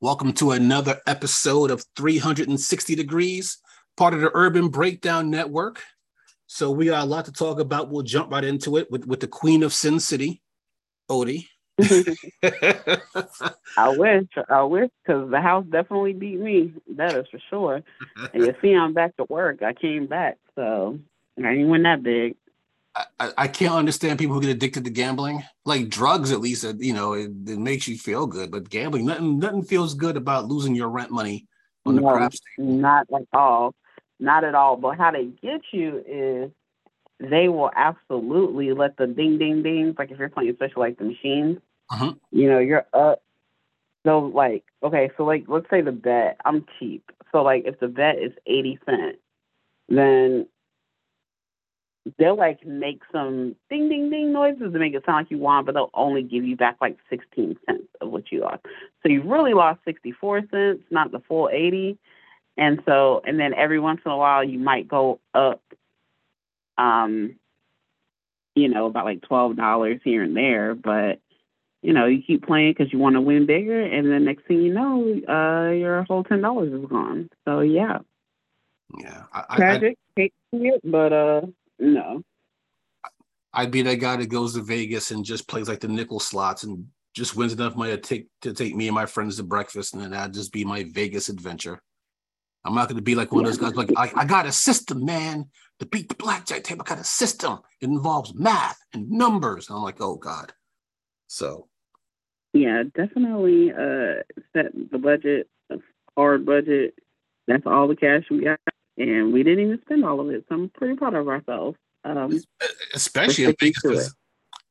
Welcome to another episode of 360 Degrees, part of the Urban Breakdown Network. So we got a lot to talk about. We'll jump right into it with, with the Queen of Sin City, Odie. I wish, I wish, because the house definitely beat me. That is for sure. And you see, I'm back to work. I came back, so I ain't win that big. I, I can't understand people who get addicted to gambling. Like drugs, at least, you know, it, it makes you feel good. But gambling, nothing, nothing feels good about losing your rent money on no, the craps. Not at all, not at all. But how they get you is they will absolutely let the ding, ding, ding. Like if you're playing, especially like the machines, uh-huh. you know, you're up. So like, okay, so like, let's say the bet. I'm cheap. So like, if the bet is eighty cents, then they'll like make some ding ding ding noises to make it sound like you won, but they'll only give you back like 16 cents of what you lost. So you really lost 64 cents, not the full 80. And so, and then every once in a while you might go up, um, you know, about like $12 here and there, but you know, you keep playing because you want to win bigger, and then next thing you know, uh, your whole ten dollars is gone. So yeah, yeah, I, tragic, I, hate it, but uh, no. I'd be that guy that goes to Vegas and just plays like the nickel slots and just wins enough money to take to take me and my friends to breakfast, and then that'd just be my Vegas adventure. I'm not going to be like one of those guys. Like I, I got a system, man, to beat the blackjack table. I got a system. It involves math and numbers. And I'm like, oh god. So. Yeah, definitely. Uh, set the budget, a hard budget. That's all the cash we got and we didn't even spend all of it. So I'm pretty proud of ourselves. Um, Especially in Vegas,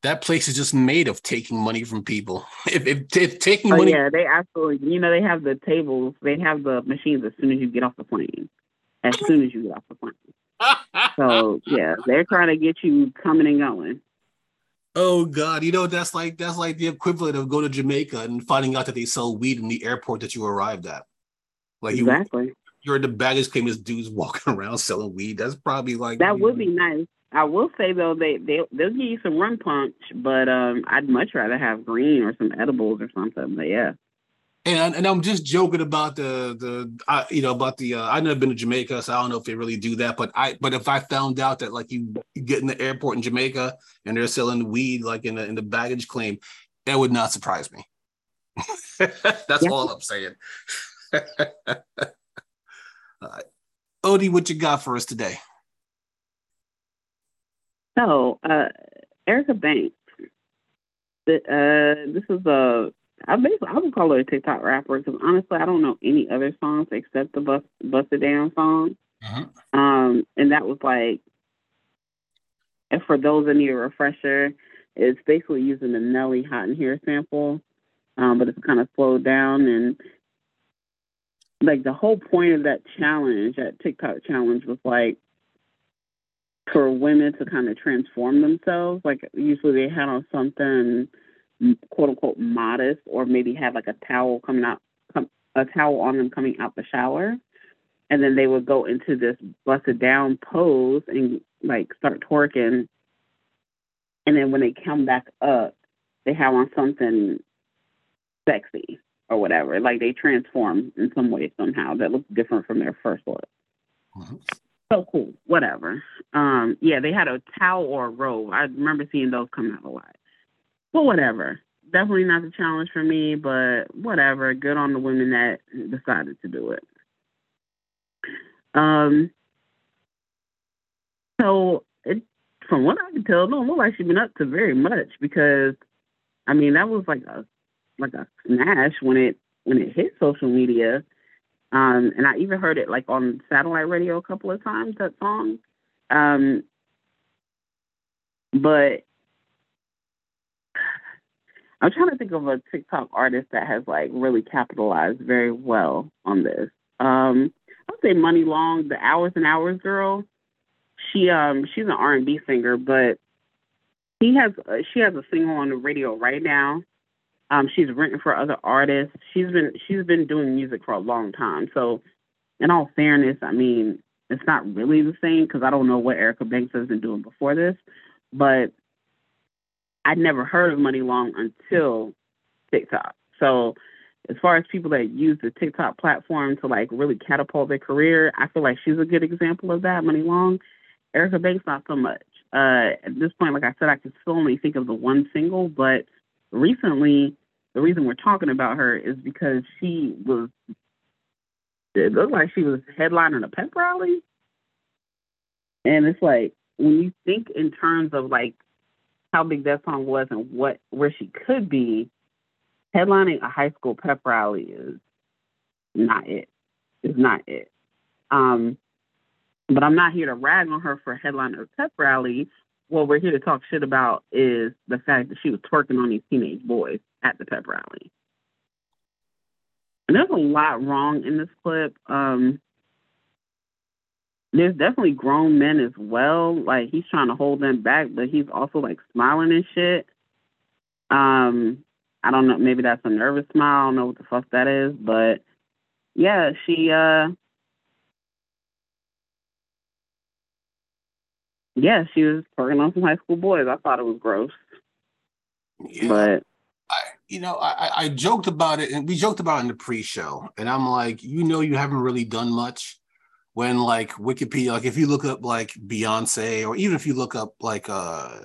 that place is just made of taking money from people. If, if, if taking oh, money, yeah, they absolutely. You know, they have the tables. They have the machines as soon as you get off the plane. As soon as you get off the plane. so yeah, they're trying to get you coming and going. Oh God, you know that's like that's like the equivalent of going to Jamaica and finding out that they sell weed in the airport that you arrived at. Like exactly. You, you're the baggage claim. This dude's walking around selling weed. That's probably like that would know. be nice. I will say though, they they they'll give you some rum punch, but um, I'd much rather have green or some edibles or something. But yeah. And, and I'm just joking about the the uh, you know about the uh, I've never been to Jamaica, so I don't know if they really do that. But I but if I found out that like you, you get in the airport in Jamaica and they're selling weed like in the in the baggage claim, that would not surprise me. That's yeah. all I'm saying. Uh, Odie, what you got for us today? So, uh, Erica Banks. Uh, this is a I basically I would call her a TikTok rapper because honestly I don't know any other songs except the Bust Busted Down song. Uh-huh. Um, and that was like, and for those that need a refresher, it's basically using the Nelly Hot in Here sample, um, but it's kind of slowed down and like the whole point of that challenge, that TikTok challenge was like for women to kind of transform themselves. Like usually they had on something quote unquote modest or maybe had like a towel coming out a towel on them coming out the shower. And then they would go into this busted down pose and like start twerking. And then when they come back up, they have on something sexy or whatever. Like they transform in some way somehow that looks different from their first look. Mm-hmm. So cool, whatever. Um, yeah, they had a towel or a robe. I remember seeing those come out a lot. But whatever. Definitely not the challenge for me, but whatever. Good on the women that decided to do it. Um, so it, from what I can tell, don't look like she's been up to very much because, I mean, that was like a like a smash when it when it hit social media. Um, and I even heard it like on satellite radio a couple of times. That song, um, but I'm trying to think of a TikTok artist that has like really capitalized very well on this. Um, I'll say Muni Long, the Hours and Hours girl. She um she's an R and B singer, but he has uh, she has a single on the radio right now um, she's written for other artists. She's been she's been doing music for a long time. So, in all fairness, I mean, it's not really the same because I don't know what Erica Banks has been doing before this, but I'd never heard of Muni Long until TikTok. So as far as people that use the TikTok platform to like really catapult their career, I feel like she's a good example of that. Muni Long, Erica Banks, not so much. Uh, at this point, like I said, I can still only think of the one single, but recently, the reason we're talking about her is because she was. It looked like she was headlining a pep rally, and it's like when you think in terms of like how big that song was and what where she could be, headlining a high school pep rally is not it. it. Is not it. Um, but I'm not here to rag on her for headlining a pep rally. What we're here to talk shit about is the fact that she was twerking on these teenage boys at the pep rally. And there's a lot wrong in this clip. Um, there's definitely grown men as well. Like he's trying to hold them back, but he's also like smiling and shit. Um, I don't know, maybe that's a nervous smile. I don't know what the fuck that is, but yeah, she uh yeah, she was twerking on some high school boys. I thought it was gross. Yeah. But I, you know, I, I joked about it, and we joked about it in the pre-show, and I'm like, you know, you haven't really done much when like Wikipedia, like if you look up like Beyonce, or even if you look up like uh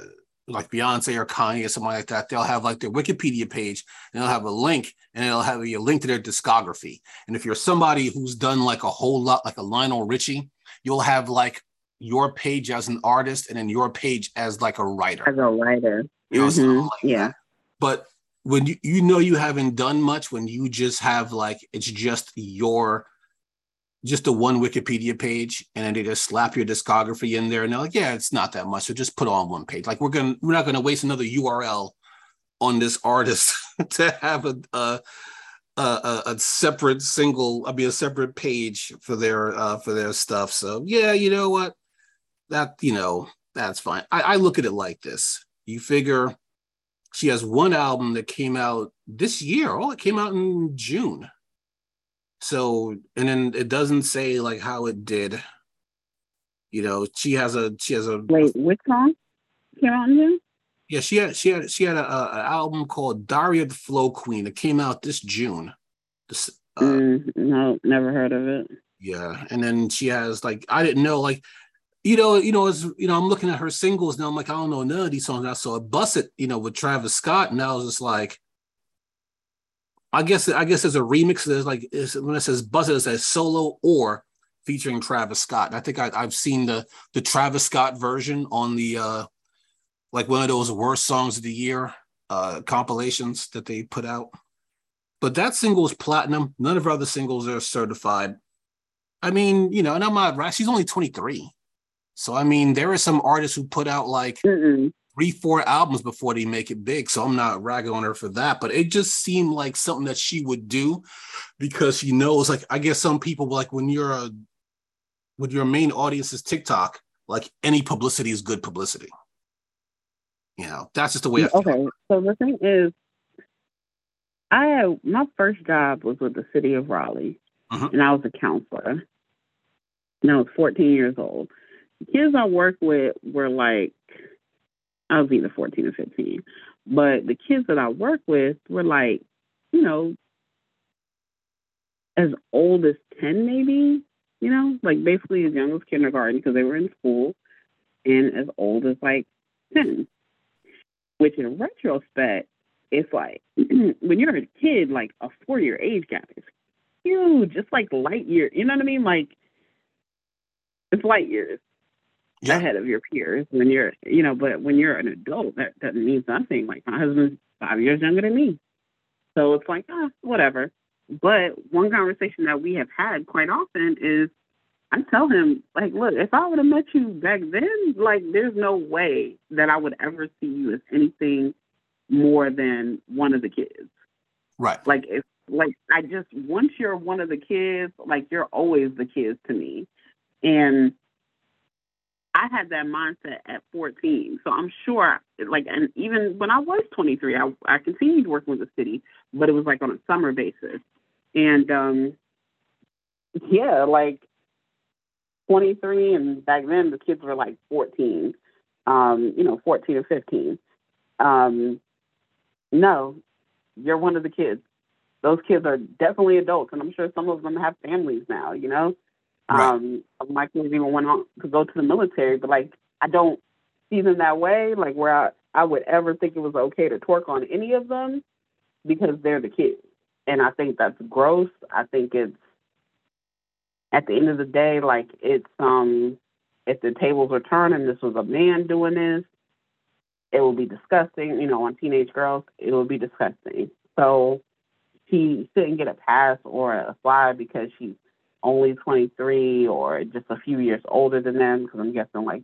like Beyonce or Kanye or something like that, they'll have like their Wikipedia page and they'll have a link and it'll have a link to their discography. And if you're somebody who's done like a whole lot, like a Lionel Richie, you'll have like your page as an artist and then your page as like a writer. As a writer. You know, mm-hmm. like yeah. That. But when you, you know you haven't done much, when you just have like it's just your just a one Wikipedia page, and then they just slap your discography in there, and they're like, "Yeah, it's not that much, so just put on one page." Like we're gonna, we're not gonna waste another URL on this artist to have a, a a, a, separate single, I mean, a separate page for their uh, for their stuff. So yeah, you know what? That you know that's fine. I, I look at it like this: you figure she has one album that came out this year. Oh, it came out in June. So, and then it doesn't say like how it did. You know, she has a she has a wait. Which song came out in June? Yeah, she had she had she had a, a, an album called Diary of the Flow Queen that came out this June. This, uh, mm, no, never heard of it. Yeah, and then she has like I didn't know like you know, you know, as you know, I'm looking at her singles now. I'm like, I don't know none of these songs. I saw Buss It, you know, with Travis Scott, and I was just like, I guess I guess there's a remix. There's like when it says Buzzer, it says solo or featuring Travis Scott. And I think I, have seen the the Travis Scott version on the uh like one of those worst songs of the year uh compilations that they put out. But that single is platinum. None of her other singles are certified. I mean, you know, and I'm not right. She's only 23. So I mean, there are some artists who put out like Mm-mm three, four albums before they make it big. So I'm not ragging on her for that, but it just seemed like something that she would do because she knows, like, I guess some people like when you're a, when your main audience is TikTok, like any publicity is good publicity. You know, that's just the way I feel. Okay. So the thing is, I had, my first job was with the city of Raleigh, mm-hmm. and I was a counselor. And I was 14 years old. Kids I work with were like I was either 14 or 15. But the kids that I work with were like, you know, as old as 10, maybe, you know, like basically as young as kindergarten because they were in school, and as old as like 10. Which in retrospect, it's like when you're a kid, like a four year age gap is huge. It's like light year. You know what I mean? Like it's light years yeah. ahead of your peers when you're, you know, but when you're an adult, that doesn't mean nothing. Like my husband's five years younger than me. So it's like, ah, whatever. But one conversation that we have had quite often is I tell him, like, look, if I would have met you back then, like, there's no way that I would ever see you as anything more than one of the kids. Right. Like, if, like, I just, once you're one of the kids, like, you're always the kids to me. And I had that mindset at 14. So I'm sure, like, and even when I was 23, I, I continued working with the city, but it was like on a summer basis. And um, yeah, like 23, and back then the kids were like 14, um, you know, 14 or 15. Um, no, you're one of the kids. those kids are definitely adults, and I'm sure some of them have families now. You know, um, my kids even went on to go to the military, but like I don't see them that way. Like where I, I would ever think it was okay to twerk on any of them because they're the kids, and I think that's gross. I think it's at the end of the day, like it's um, if the tables were turned and this was a man doing this, it will be disgusting. You know, on teenage girls, it will be disgusting. So she shouldn't get a pass or a fly because she's only 23 or just a few years older than them. Because I'm guessing like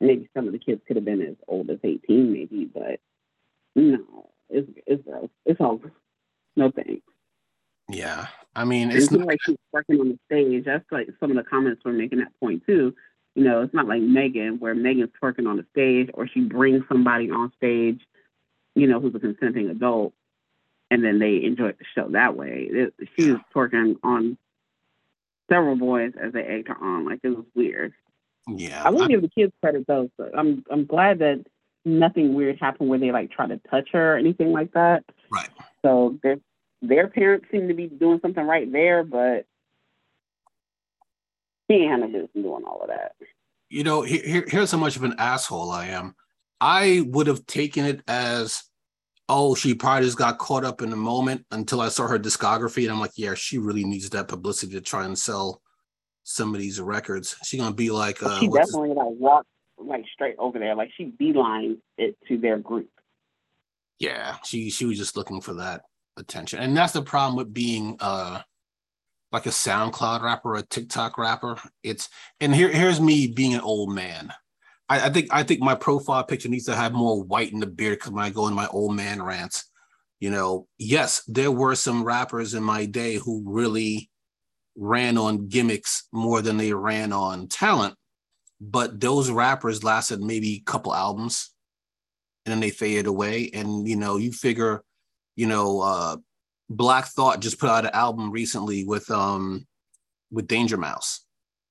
maybe some of the kids could have been as old as 18, maybe, but no, it's it's gross. It's over. No thanks. Yeah, I mean, it's, it's not like she's working on the stage. That's like some of the comments were making that point too. You know, it's not like Megan, where Megan's working on the stage, or she brings somebody on stage, you know, who's a consenting adult, and then they enjoy the show that way. It, she was twerking on several boys as they egged her on. Like it was weird. Yeah, I will give the kids credit though. So I'm I'm glad that nothing weird happened where they like try to touch her or anything like that. Right. So their their parents seem to be doing something right there, but he ain't had no business doing all of that. You know, here, here's how much of an asshole I am. I would have taken it as, oh, she probably just got caught up in the moment until I saw her discography, and I'm like, yeah, she really needs that publicity to try and sell some of these records. She's gonna be like, uh, she definitely this? like walk like straight over there, like she beeline it to their group. Yeah, she she was just looking for that attention, and that's the problem with being uh like a SoundCloud rapper or a TikTok rapper. It's and here here's me being an old man. I, I think I think my profile picture needs to have more white in the beard because when I go in my old man rants, you know, yes, there were some rappers in my day who really ran on gimmicks more than they ran on talent, but those rappers lasted maybe a couple albums and then they faded away. And you know, you figure, you know, uh Black Thought just put out an album recently with um with Danger Mouse,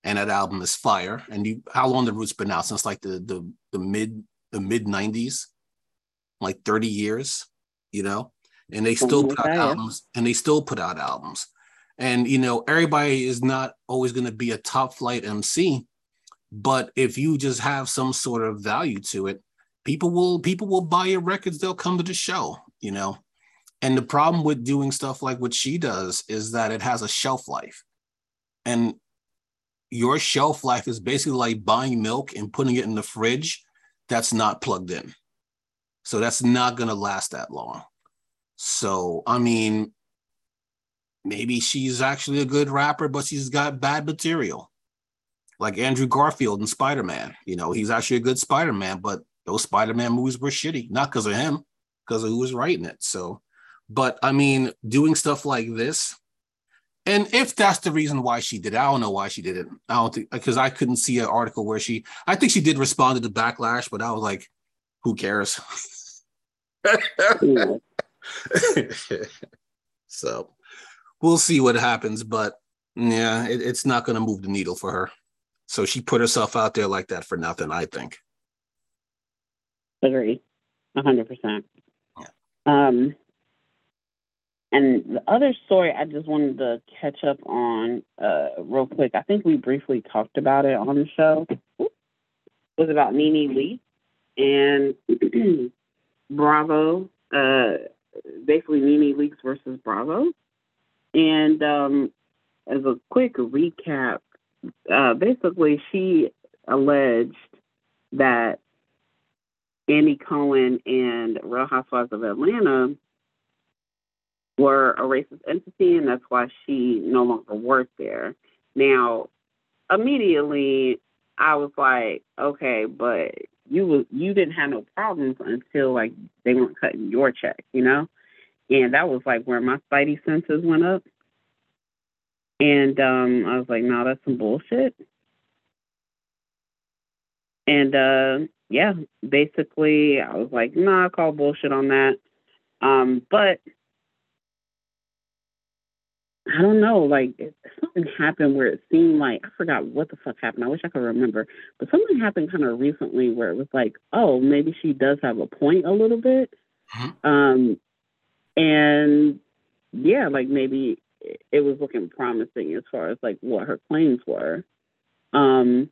and that album is fire. And you, how long the Roots been out since like the the the mid the mid '90s, like 30 years, you know. And they still put out albums, and they still put out albums. And you know, everybody is not always going to be a top flight MC, but if you just have some sort of value to it, people will people will buy your records. They'll come to the show, you know. And the problem with doing stuff like what she does is that it has a shelf life. And your shelf life is basically like buying milk and putting it in the fridge that's not plugged in. So that's not going to last that long. So, I mean, maybe she's actually a good rapper, but she's got bad material. Like Andrew Garfield and Spider Man. You know, he's actually a good Spider Man, but those Spider Man movies were shitty, not because of him, because of who was writing it. So, but I mean, doing stuff like this, and if that's the reason why she did it, I don't know why she did it. I don't think because I couldn't see an article where she. I think she did respond to the backlash, but I was like, who cares? so we'll see what happens, but yeah, it, it's not going to move the needle for her. So she put herself out there like that for nothing, I think. Agree, hundred percent. Um, and the other story I just wanted to catch up on uh, real quick, I think we briefly talked about it on the show, was about Nene Leakes and Bravo, uh, basically Nene Leakes versus Bravo. And um, as a quick recap, uh, basically she alleged that Andy Cohen and Real Housewives of Atlanta were a racist entity, and that's why she no longer worked there. Now, immediately, I was like, okay, but you was you didn't have no problems until like they weren't cutting your check, you know, and that was like where my spidey senses went up, and um, I was like, no, that's some bullshit. And uh, yeah, basically, I was like, nah, I call bullshit on that. Um, but I don't know, like something happened where it seemed like I forgot what the fuck happened. I wish I could remember, but something happened kind of recently where it was like, oh, maybe she does have a point a little bit, mm-hmm. um, and yeah, like maybe it was looking promising as far as like what her claims were. Um,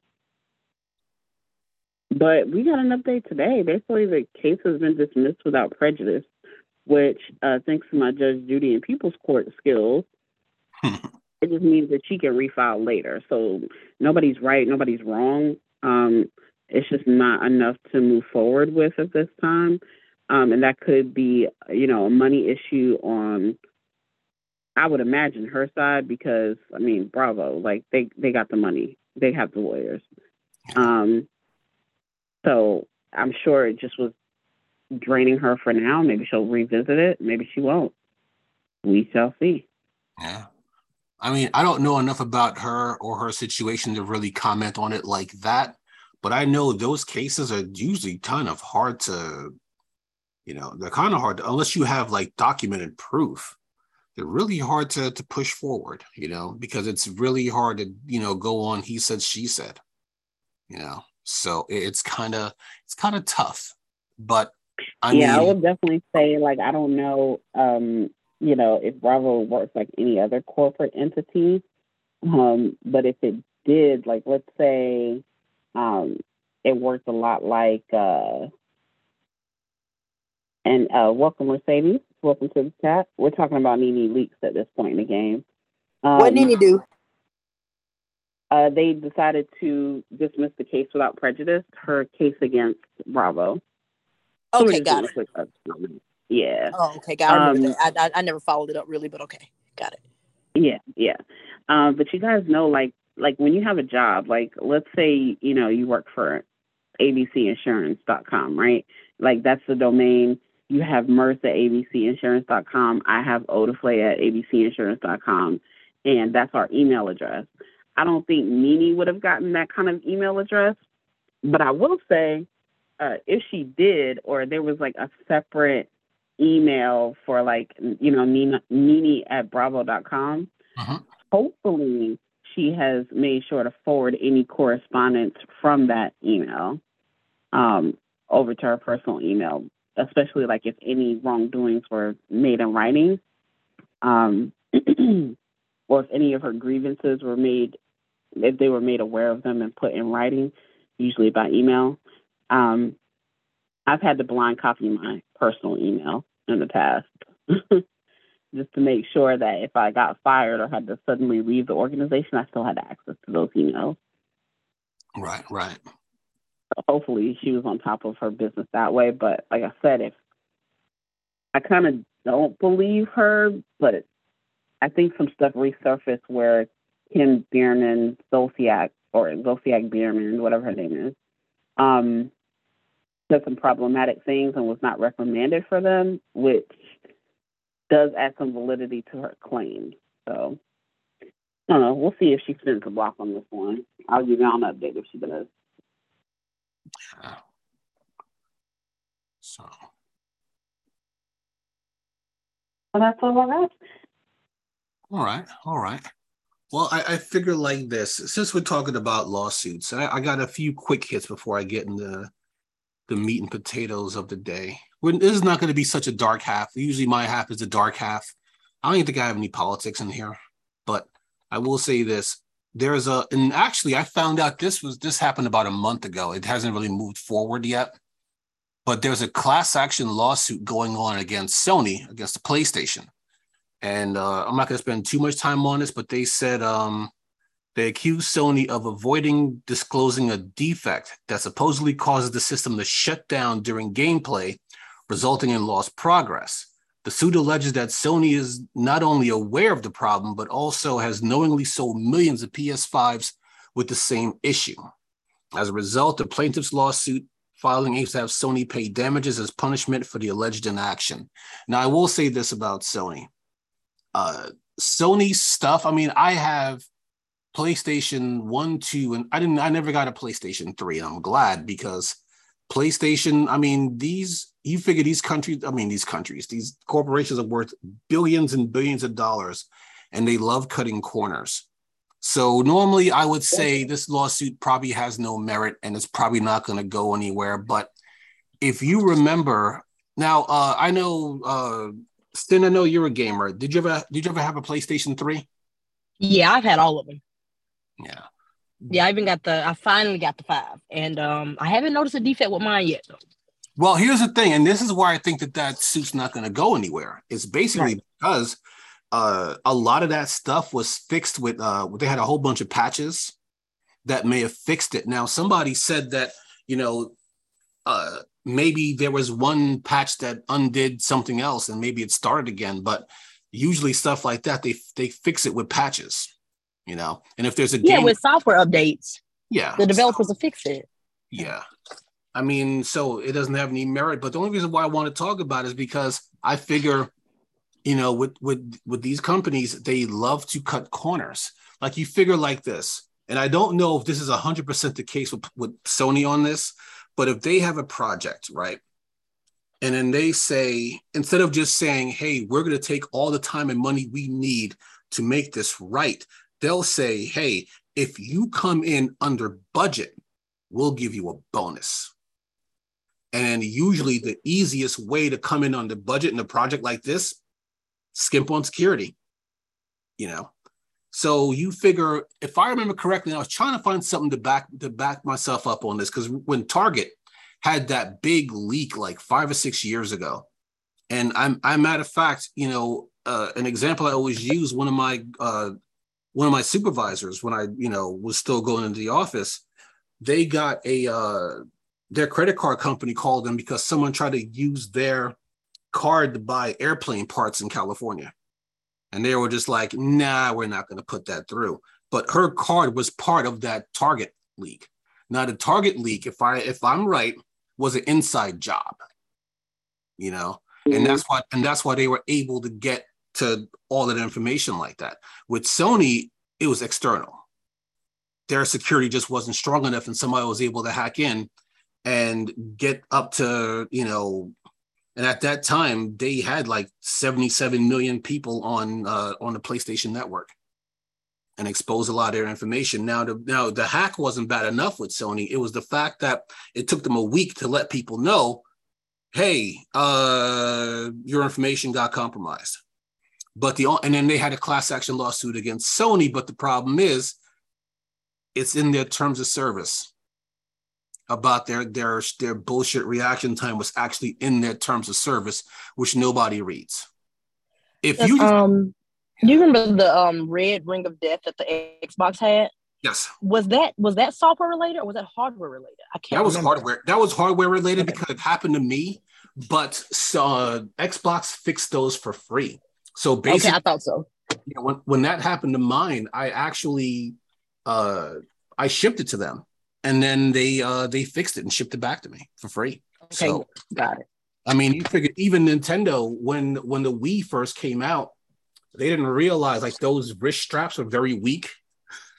but we got an update today. Basically, the case has been dismissed without prejudice, which, uh, thanks to my Judge Judy and People's Court skills, it just means that she can refile later. So nobody's right, nobody's wrong. Um, it's just not enough to move forward with at this time. Um, and that could be, you know, a money issue on, I would imagine her side because I mean, Bravo, like they they got the money, they have the lawyers. Um, so I'm sure it just was draining her for now. Maybe she'll revisit it. Maybe she won't. We shall see. Yeah. I mean, I don't know enough about her or her situation to really comment on it like that, but I know those cases are usually kind of hard to, you know, they're kind of hard to, unless you have like documented proof. They're really hard to to push forward, you know, because it's really hard to, you know, go on he said she said, you know. So it's kind of it's kind of tough. But I yeah, mean, I would definitely say like I don't know um you know, if Bravo works like any other corporate entity. Um, but if it did, like let's say um, it worked a lot like uh, and uh, welcome Mercedes, welcome to the chat. We're talking about Nene Leakes at this point in the game. Um, what Nene do? Uh, they decided to dismiss the case without prejudice. Her case against Bravo. Okay, got it. Yeah. Oh, okay. Got um, I, I, I never followed it up really, but okay, got it. Yeah, yeah. Um, but you guys know, like, like when you have a job, like let's say you know you work for abcinsurance.com, right? Like that's the domain. You have Mirth at abcinsurance.com. I have Odaflay at abcinsurance.com, and that's our email address. I don't think Nene would have gotten that kind of email address, but I will say, uh, if she did, or there was like a separate email for like you know Nina Nene at bravo.com. Uh-huh. Hopefully she has made sure to forward any correspondence from that email um, over to her personal email, especially like if any wrongdoings were made in writing, um, or if any of her grievances were made, if they were made aware of them and put in writing, usually by email. Um, I've had to blind copy my personal email in the past. Just to make sure that if I got fired or had to suddenly leave the organization, I still had access to those emails. Right, right. So hopefully she was on top of her business that way. But like I said, if I kind of don't believe her, but I think some stuff resurfaced where Kim Biermann, Zolciak, or Zolciak Biermann, whatever her name is, um, said some problematic things and was not reprimanded for them, which does add some validity to her claim. So I don't know. We'll see if she spins the block on this one. I'll give you an update if she does. Yeah. So. Well, that's all I got. All right. All right. Well, I, I figure like this. Since we're talking about lawsuits, I, I got a few quick hits before I get into the meat and potatoes of the day. This is not going to be such a dark half. Usually my half is the dark half. I don't even think I have any politics in here, but I will say this. There's a and actually I found out this was this happened about a month ago. It hasn't really moved forward yet. But there's a class action lawsuit going on against Sony, against the PlayStation. And uh, I'm not going to spend too much time on this, but they said um, they accused Sony of avoiding disclosing a defect that supposedly causes the system to shut down during gameplay, resulting in lost progress. The suit alleges that Sony is not only aware of the problem, but also has knowingly sold millions of PS5s with the same issue. As a result, the plaintiff's lawsuit filing aims to have Sony pay damages as punishment for the alleged inaction. Now, I will say this about Sony. Uh, Sony stuff, I mean, I have PlayStation 1, 2, and I didn't I never got a PlayStation 3. And I'm glad because PlayStation, I mean, these you figure these countries, I mean, these countries, these corporations are worth billions and billions of dollars, and they love cutting corners. So normally I would say this lawsuit probably has no merit and it's probably not going to go anywhere. But if you remember, now uh, I know uh, Stin, I know you're a gamer. Did you ever did you ever have a PlayStation 3? Yeah, I've had all of them. Yeah. Yeah, I even got the I finally got the five. And um I haven't noticed a defect with mine yet though. Well, here's the thing, and this is why I think that that suit's not going to go anywhere. It's basically right. because uh, a lot of that stuff was fixed with uh, they had a whole bunch of patches that may have fixed it. Now, somebody said that you know uh, maybe there was one patch that undid something else, and maybe it started again. But usually, stuff like that they they fix it with patches, you know. And if there's a yeah game, with software updates, yeah, the developers so, will fix it. Yeah, I mean, so it doesn't have any merit. But the only reason why I want to talk about is because I figure, you know, with with with these companies, they love to cut corners. Like you figure like this, and I don't know if this is hundred percent the case with with Sony on this, but if they have a project, right? And then they say, instead of just saying, hey, we're going to take all the time and money we need to make this right, they'll say, hey, if you come in under budget, we'll give you a bonus. And usually the easiest way to come in the budget in a project like this, skimp on security. You know. So you figure, if I remember correctly, I was trying to find something to back to back myself up on this because when Target had that big leak like five or six years ago, and I'm I'm matter of fact, you know, uh, an example I always use one of my uh, one of my supervisors when I you know was still going into the office, they got a uh, their credit card company called them because someone tried to use their card to buy airplane parts in California. And they were just like, nah, we're not going to put that through. But her card was part of that Target leak. Now the Target leak, if I if I'm right, was an inside job. You know, mm-hmm. and that's why and that's why they were able to get to all that information like that. With Sony, it was external. Their security just wasn't strong enough, and somebody was able to hack in and get up to you know and at that time they had like 77 million people on uh, on the playstation network and expose a lot of their information now the now the hack wasn't bad enough with sony it was the fact that it took them a week to let people know hey uh your information got compromised but the and then they had a class action lawsuit against sony but the problem is it's in their terms of service about their their their bullshit reaction time was actually in their terms of service, which nobody reads. If you um, you remember the um red ring of death that the Xbox had? Yes. Was that was that software related or was that hardware related? I can't. That was remember. hardware. That was hardware related okay. because it happened to me. But uh, Xbox fixed those for free. So basically, okay, I thought so. You know, when when that happened to mine, I actually uh, I shipped it to them and then they uh they fixed it and shipped it back to me for free. Okay, so, got it. I mean, you figured even Nintendo when when the Wii first came out, they didn't realize like those wrist straps were very weak.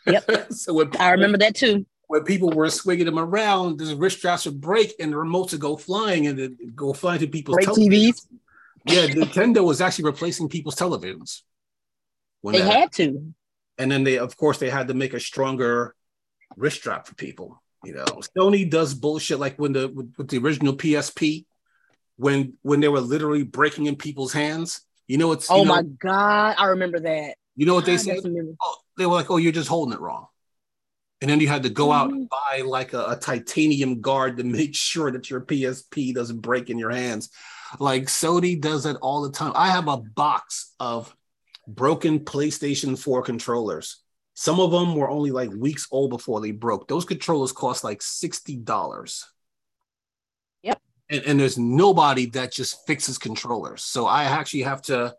Yep. so when, I remember that too. When people were swinging them around, the wrist straps would break and the remotes would go flying and go flying to people's break TVs. Yeah, Nintendo was actually replacing people's televisions. When they had to. And then they, of course, they had to make a stronger wrist strap for people. You know, Sony does bullshit like when the with, with, the original PSP, when when they were literally breaking in people's hands. You know, it's oh know, my god, I remember that. You know what they said? Oh, they were like, "Oh, you're just holding it wrong," and then you had to go mm-hmm. out and buy like a, a titanium guard to make sure that your PSP doesn't break in your hands. Like Sony does that all the time. I have a box of broken PlayStation 4 controllers some of them were only like weeks old before they broke. Those controllers cost like $60. Yep. And, and there's nobody that just fixes controllers. So I actually have to,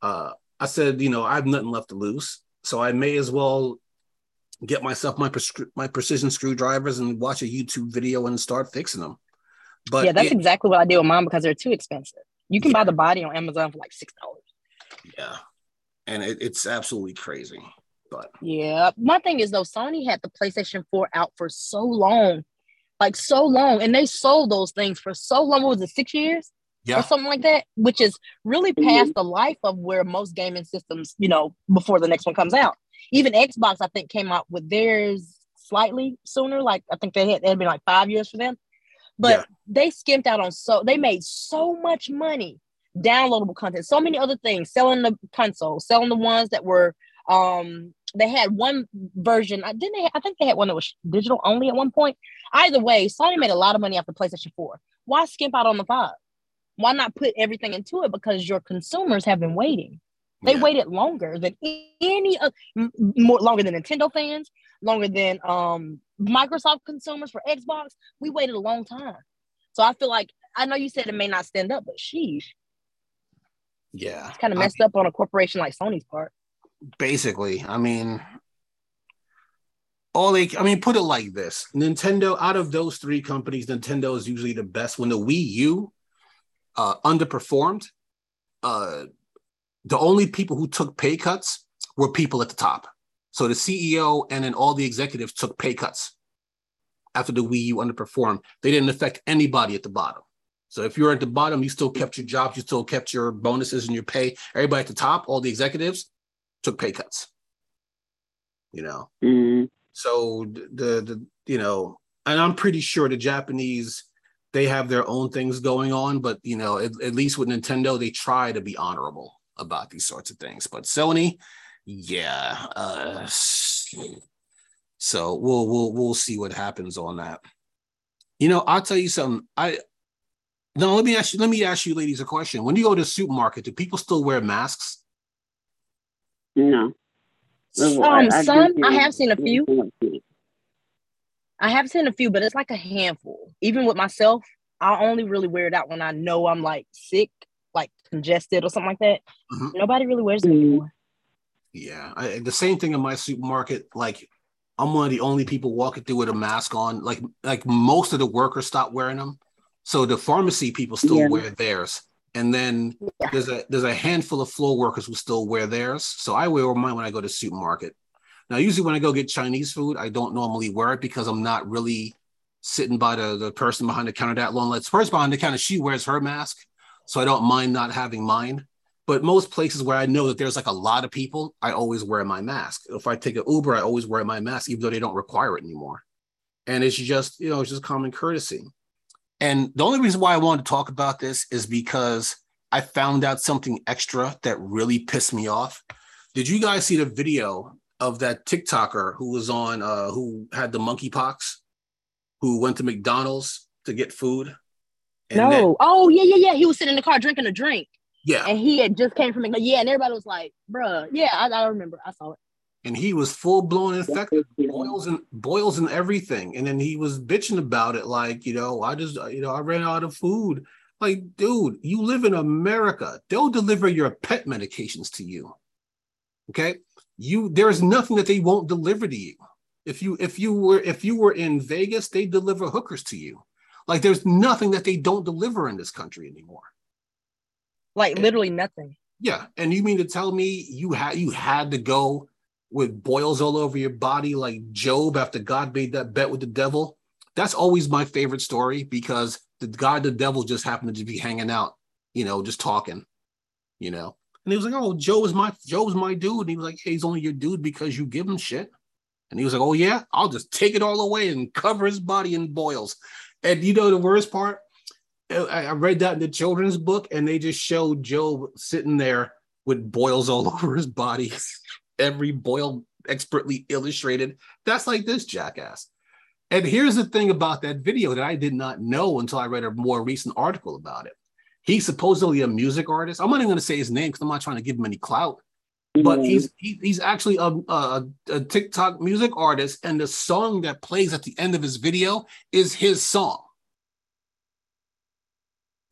uh, I said, you know, I have nothing left to lose. So I may as well get myself my, my precision screwdrivers and watch a YouTube video and start fixing them. But yeah, that's it, exactly what I did with mine because they're too expensive. You can yeah. buy the body on Amazon for like $6. Yeah. And it, it's absolutely crazy. But yeah, my thing is though, Sony had the PlayStation 4 out for so long, like so long, and they sold those things for so long. What was it, six years? Yeah. Or something like that, which is really past mm-hmm. the life of where most gaming systems, you know, before the next one comes out. Even Xbox, I think, came out with theirs slightly sooner. Like I think they had it had been like five years for them. But yeah. they skimped out on so they made so much money downloadable content, so many other things, selling the consoles, selling the ones that were um they had one version. I didn't. Have, I think they had one that was digital only at one point. Either way, Sony made a lot of money off the PlayStation Four. Why skimp out on the five? Why not put everything into it? Because your consumers have been waiting. They yeah. waited longer than any uh, more longer than Nintendo fans, longer than um Microsoft consumers for Xbox. We waited a long time. So I feel like I know you said it may not stand up, but sheesh. Yeah. It's kind of messed I, up on a corporation like Sony's part. Basically, I mean, all they, I mean, put it like this Nintendo, out of those three companies, Nintendo is usually the best. When the Wii U uh, underperformed, uh, the only people who took pay cuts were people at the top. So the CEO and then all the executives took pay cuts after the Wii U underperformed. They didn't affect anybody at the bottom. So if you're at the bottom, you still kept your jobs, you still kept your bonuses and your pay. Everybody at the top, all the executives, took pay cuts. You know, mm-hmm. so the the you know, and I'm pretty sure the Japanese they have their own things going on, but you know, at, at least with Nintendo, they try to be honorable about these sorts of things. But Sony, yeah. Uh, so we'll we'll we'll see what happens on that. You know, I'll tell you something. I no, let me ask you. Let me ask you, ladies, a question. When you go to the supermarket, do people still wear masks? No. Um, I, I some I have seen a few. I have seen a few, but it's like a handful. Even with myself, I only really wear it out when I know I'm like sick, like congested or something like that. Mm-hmm. Nobody really wears it mm-hmm. anymore. Yeah, I, the same thing in my supermarket. Like, I'm one of the only people walking through with a mask on. Like, like most of the workers stop wearing them. So the pharmacy people still yeah. wear theirs, and then yeah. there's a there's a handful of floor workers who still wear theirs. So I wear mine when I go to supermarket. Now, usually when I go get Chinese food, I don't normally wear it because I'm not really sitting by the, the person behind the counter that long. Let's first behind the counter, she wears her mask, so I don't mind not having mine. But most places where I know that there's like a lot of people, I always wear my mask. If I take an Uber, I always wear my mask, even though they don't require it anymore. And it's just, you know, it's just common courtesy. And the only reason why I wanted to talk about this is because I found out something extra that really pissed me off. Did you guys see the video of that TikToker who was on, uh, who had the monkeypox, who went to McDonald's to get food? no. Then, oh, yeah, yeah, yeah. He was sitting in the car drinking a drink. Yeah. And he had just came from McDonald's. Yeah. And everybody was like, bruh, yeah, I, I remember. I saw it and he was full blown infected, boils and boils and everything. And then he was bitching about it, like, you know, I just, you know, I ran out of food. Like, dude, you live in America. They'll deliver your pet medications to you. Okay. You there's nothing that they won't deliver to you. If you if you were if you were in Vegas, they deliver hookers to you. Like there's nothing that they don't deliver in this country anymore. Like literally nothing. Yeah. And you mean to tell me you had you had to go with boils all over your body like Job after God made that bet with the devil. That's always my favorite story because the God, the devil just happened to be hanging out, you know, just talking, you know. And he was like, Oh, Joe is my Joe's my dude. And he was like, hey, he's only your dude because you give him shit. And he was like, Oh, yeah, I'll just take it all away and cover his body in boils. And you know the worst part? I read that in the children's book, and they just showed Job sitting there with boils all over his body every boil expertly illustrated. That's like this jackass. And here's the thing about that video that I did not know until I read a more recent article about it. He's supposedly a music artist. I'm not even going to say his name because I'm not trying to give him any clout. But mm-hmm. he's he, he's actually a, a, a TikTok music artist, and the song that plays at the end of his video is his song.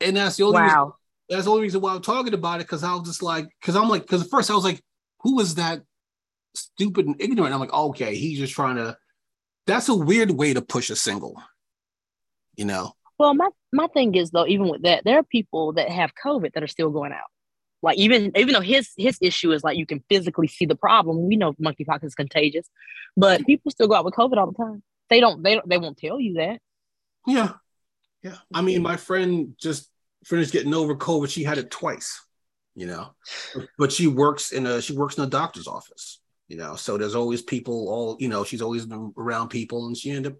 And that's the only wow. reason, that's the only reason why I'm talking about it because I was just like, because I'm like, because first I was like, who was that stupid and ignorant. I'm like, okay, he's just trying to. That's a weird way to push a single, you know. Well, my my thing is though, even with that, there are people that have COVID that are still going out. Like even even though his his issue is like you can physically see the problem. We know monkeypox is contagious, but people still go out with COVID all the time. They don't they don't they won't tell you that. Yeah, yeah. I mean, my friend just finished getting over COVID. She had it twice, you know, but she works in a she works in a doctor's office you know. So there's always people, all you know, she's always been around people, and she ended up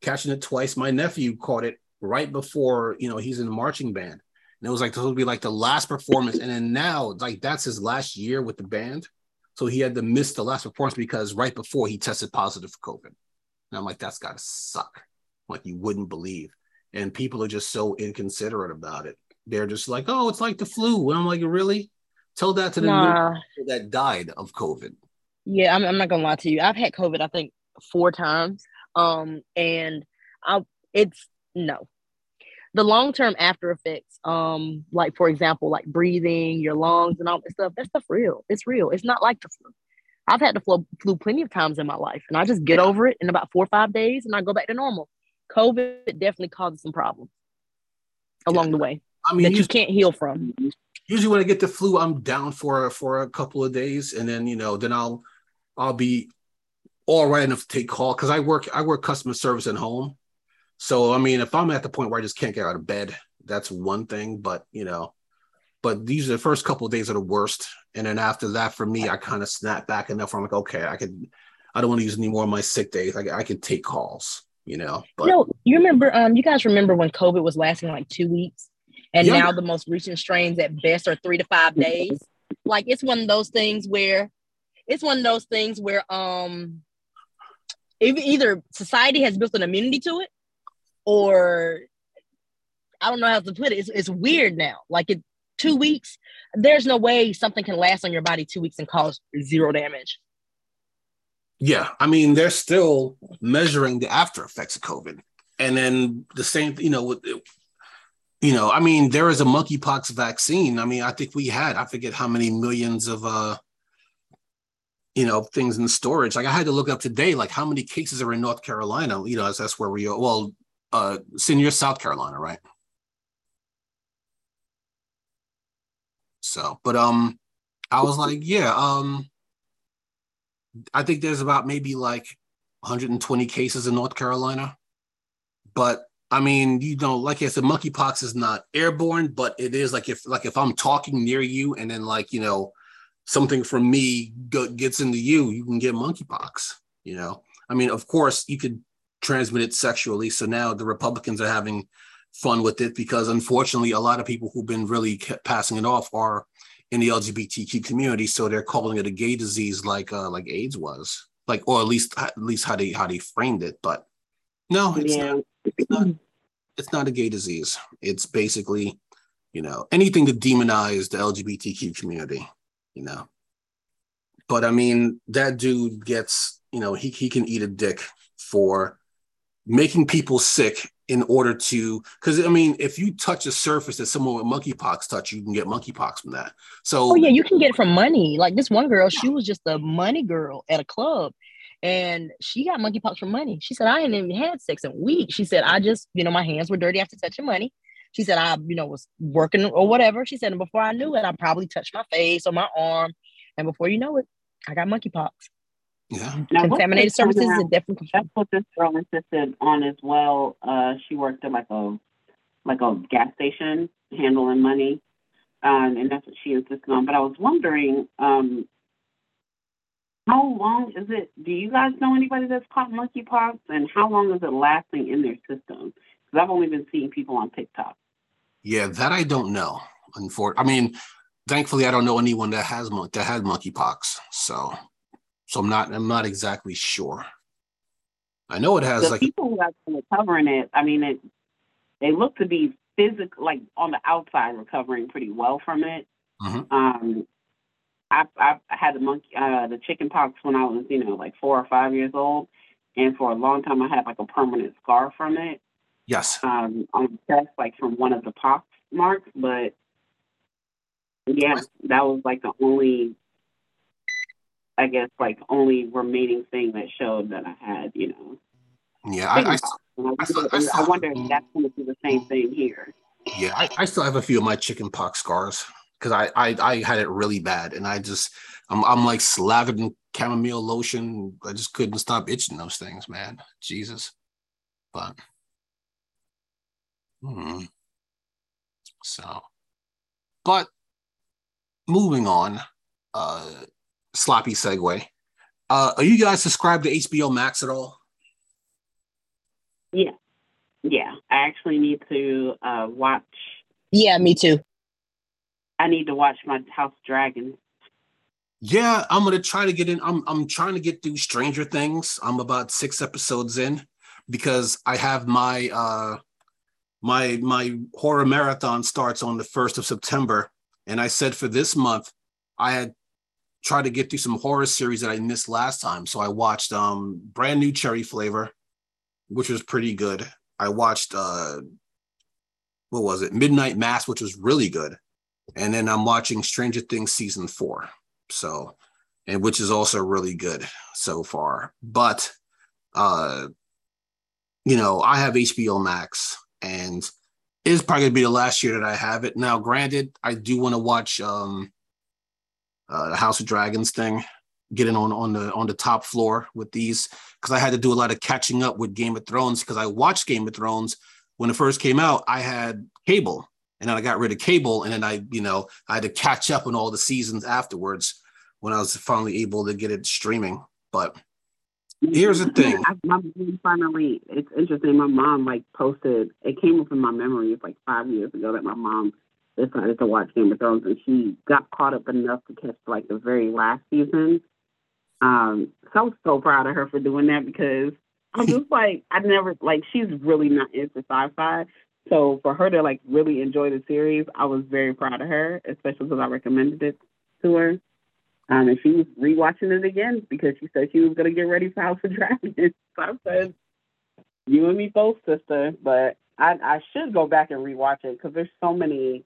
catching it twice. My nephew caught it right before, you know, he's in the marching band. And it was like this would be like the last performance. And then now, like that's his last year with the band. So he had to miss the last performance because right before he tested positive for COVID. And I'm like, that's gotta suck. Like you wouldn't believe. And people are just so inconsiderate about it. They're just like, oh, it's like the flu. And I'm like, really? Tell that to the nah. that died of COVID. Yeah, I'm, I'm not gonna lie to you. I've had COVID, I think, four times. Um, and I it's no. The long term after effects, um, like for example, like breathing, your lungs, and all that stuff, that stuff real. It's real. It's not like the flu. I've had the flu, flu plenty of times in my life, and I just get over it in about four or five days, and I go back to normal. COVID definitely causes some problems along yeah. the way I mean, that you can't heal from. Usually, when I get the flu, I'm down for for a couple of days, and then you know, then I'll I'll be all right enough to take call because I work I work customer service at home. So I mean, if I'm at the point where I just can't get out of bed, that's one thing. But you know, but these are the first couple of days are the worst, and then after that, for me, I kind of snap back enough. Where I'm like, okay, I can. I don't want to use any more of my sick days. I, I can take calls, you know. But you you remember, um, you guys remember when COVID was lasting like two weeks, and yeah. now the most recent strains at best are three to five days. Like it's one of those things where, it's one of those things where, um, either society has built an immunity to it or I don't know how to put it. It's, it's weird now. Like it two weeks, there's no way something can last on your body two weeks and cause zero damage. Yeah, I mean, they're still measuring the after effects of COVID, and then the same, you know, with you know, I mean, there is a monkeypox vaccine. I mean, I think we had, I forget how many millions of uh you know things in storage. Like i had to look up today like how many cases are in north carolina you know as that's where we are. Well uh senior south carolina right? So but um i was like yeah um i think there's about maybe like 120 cases in north carolina but i mean you know like i said monkeypox is not airborne but it is like if like if i'm talking near you and then like you know something from me go, gets into you, you can get monkeypox. You know, I mean, of course, you could transmit it sexually. So now the Republicans are having fun with it because unfortunately, a lot of people who've been really passing it off are in the LGBTQ community. So they're calling it a gay disease, like uh, like AIDS was, like or at least at least how they how they framed it. But no, it's, yeah. not, it's not. It's not a gay disease. It's basically, you know, anything to demonize the LGBTQ community you know. But I mean, that dude gets, you know, he, he can eat a dick for making people sick in order to because I mean, if you touch a surface that someone with monkeypox touch, you can get monkeypox from that. So oh yeah, you can get it from money. Like this one girl, she was just a money girl at a club. And she got monkeypox from money. She said, I ain't even had sex in weeks. She said, I just, you know, my hands were dirty after touching money. She said, I, you know, was working or whatever. She said, and before I knew it, I probably touched my face or my arm. And before you know it, I got monkeypox. Yeah. Now, Contaminated surfaces is different. That's what this girl insisted on as well. Uh, she worked at like a like a gas station handling money. Um, and that's what she insisted on. But I was wondering, um, how long is it? Do you guys know anybody that's caught monkeypox, and how long is it lasting in their system? Because I've only been seeing people on TikTok. Yeah, that I don't know. Unfor- I mean, thankfully, I don't know anyone that has that had monkeypox. So, so I'm not I'm not exactly sure. I know it has the like people who have been recovering it. I mean, it they look to be physical, like on the outside, recovering pretty well from it. Mm-hmm. Um, I, I had the monkey, uh, the chicken pox when I was, you know, like four or five years old, and for a long time I had like a permanent scar from it. Yes. Um, on the chest, like from one of the pox marks, but yeah, that was like the only, I guess, like only remaining thing that showed that I had, you know. Yeah, I, I, I, I, wonder if that's going to be the same thing here. Yeah, I, I still have a few of my chicken pox scars because I, I I had it really bad, and I just I'm I'm like slathered in chamomile lotion. I just couldn't stop itching those things, man. Jesus, but hmm. So, but moving on, uh, sloppy segue. Uh, are you guys subscribed to HBO Max at all? Yeah, yeah. I actually need to uh, watch Yeah, me too. I need to watch my House Dragons. Yeah, I'm gonna try to get in. I'm I'm trying to get through Stranger Things. I'm about six episodes in because I have my uh my my horror marathon starts on the first of September, and I said for this month I had tried to get through some horror series that I missed last time. So I watched um brand new Cherry Flavor, which was pretty good. I watched uh what was it Midnight Mass, which was really good, and then I'm watching Stranger Things season four. So, and which is also really good so far. But, uh, you know, I have HBO Max and it's probably gonna be the last year that I have it. Now, granted, I do want to watch um uh, the House of Dragons thing, getting on on the on the top floor with these because I had to do a lot of catching up with Game of Thrones because I watched Game of Thrones when it first came out. I had cable, and then I got rid of cable, and then I you know I had to catch up on all the seasons afterwards when I was finally able to get it streaming. But here's the thing. Finally, it's interesting. My mom like posted. It came up in my memories like five years ago that my mom decided to watch Game of Thrones, and she got caught up enough to catch like the very last season. Um, so I was so proud of her for doing that because I'm just like I never like she's really not into sci-fi. So for her to like really enjoy the series, I was very proud of her, especially because I recommended it to her. Um, and she was rewatching it again because she said she was going to get ready for House of Dragons. so I said, "You and me both, sister." But I, I should go back and rewatch it because there's so many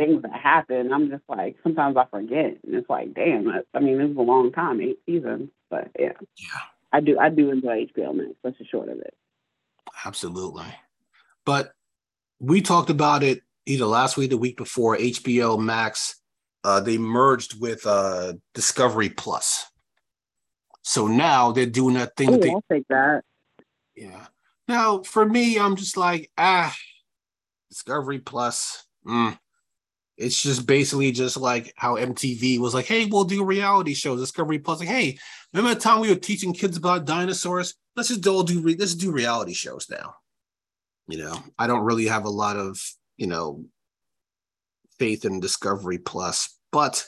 things that happen. I'm just like sometimes I forget, and it's like, damn. I, I mean, it was a long time, eight seasons, but yeah, yeah, I do. I do enjoy HBO Max. That's the short of it. Absolutely, but we talked about it either last week, the week before. HBO Max uh, they merged with uh, Discovery Plus. So now they're doing that thing. Ooh, that they, I'll take that. Yeah. Now for me, I'm just like ah, Discovery Plus. Mm. It's just basically just like how MTV was like, hey, we'll do reality shows. Discovery Plus, like, hey, remember the time we were teaching kids about dinosaurs? Let's just all do re- let's do reality shows now. You know, I don't really have a lot of you know faith in Discovery Plus, but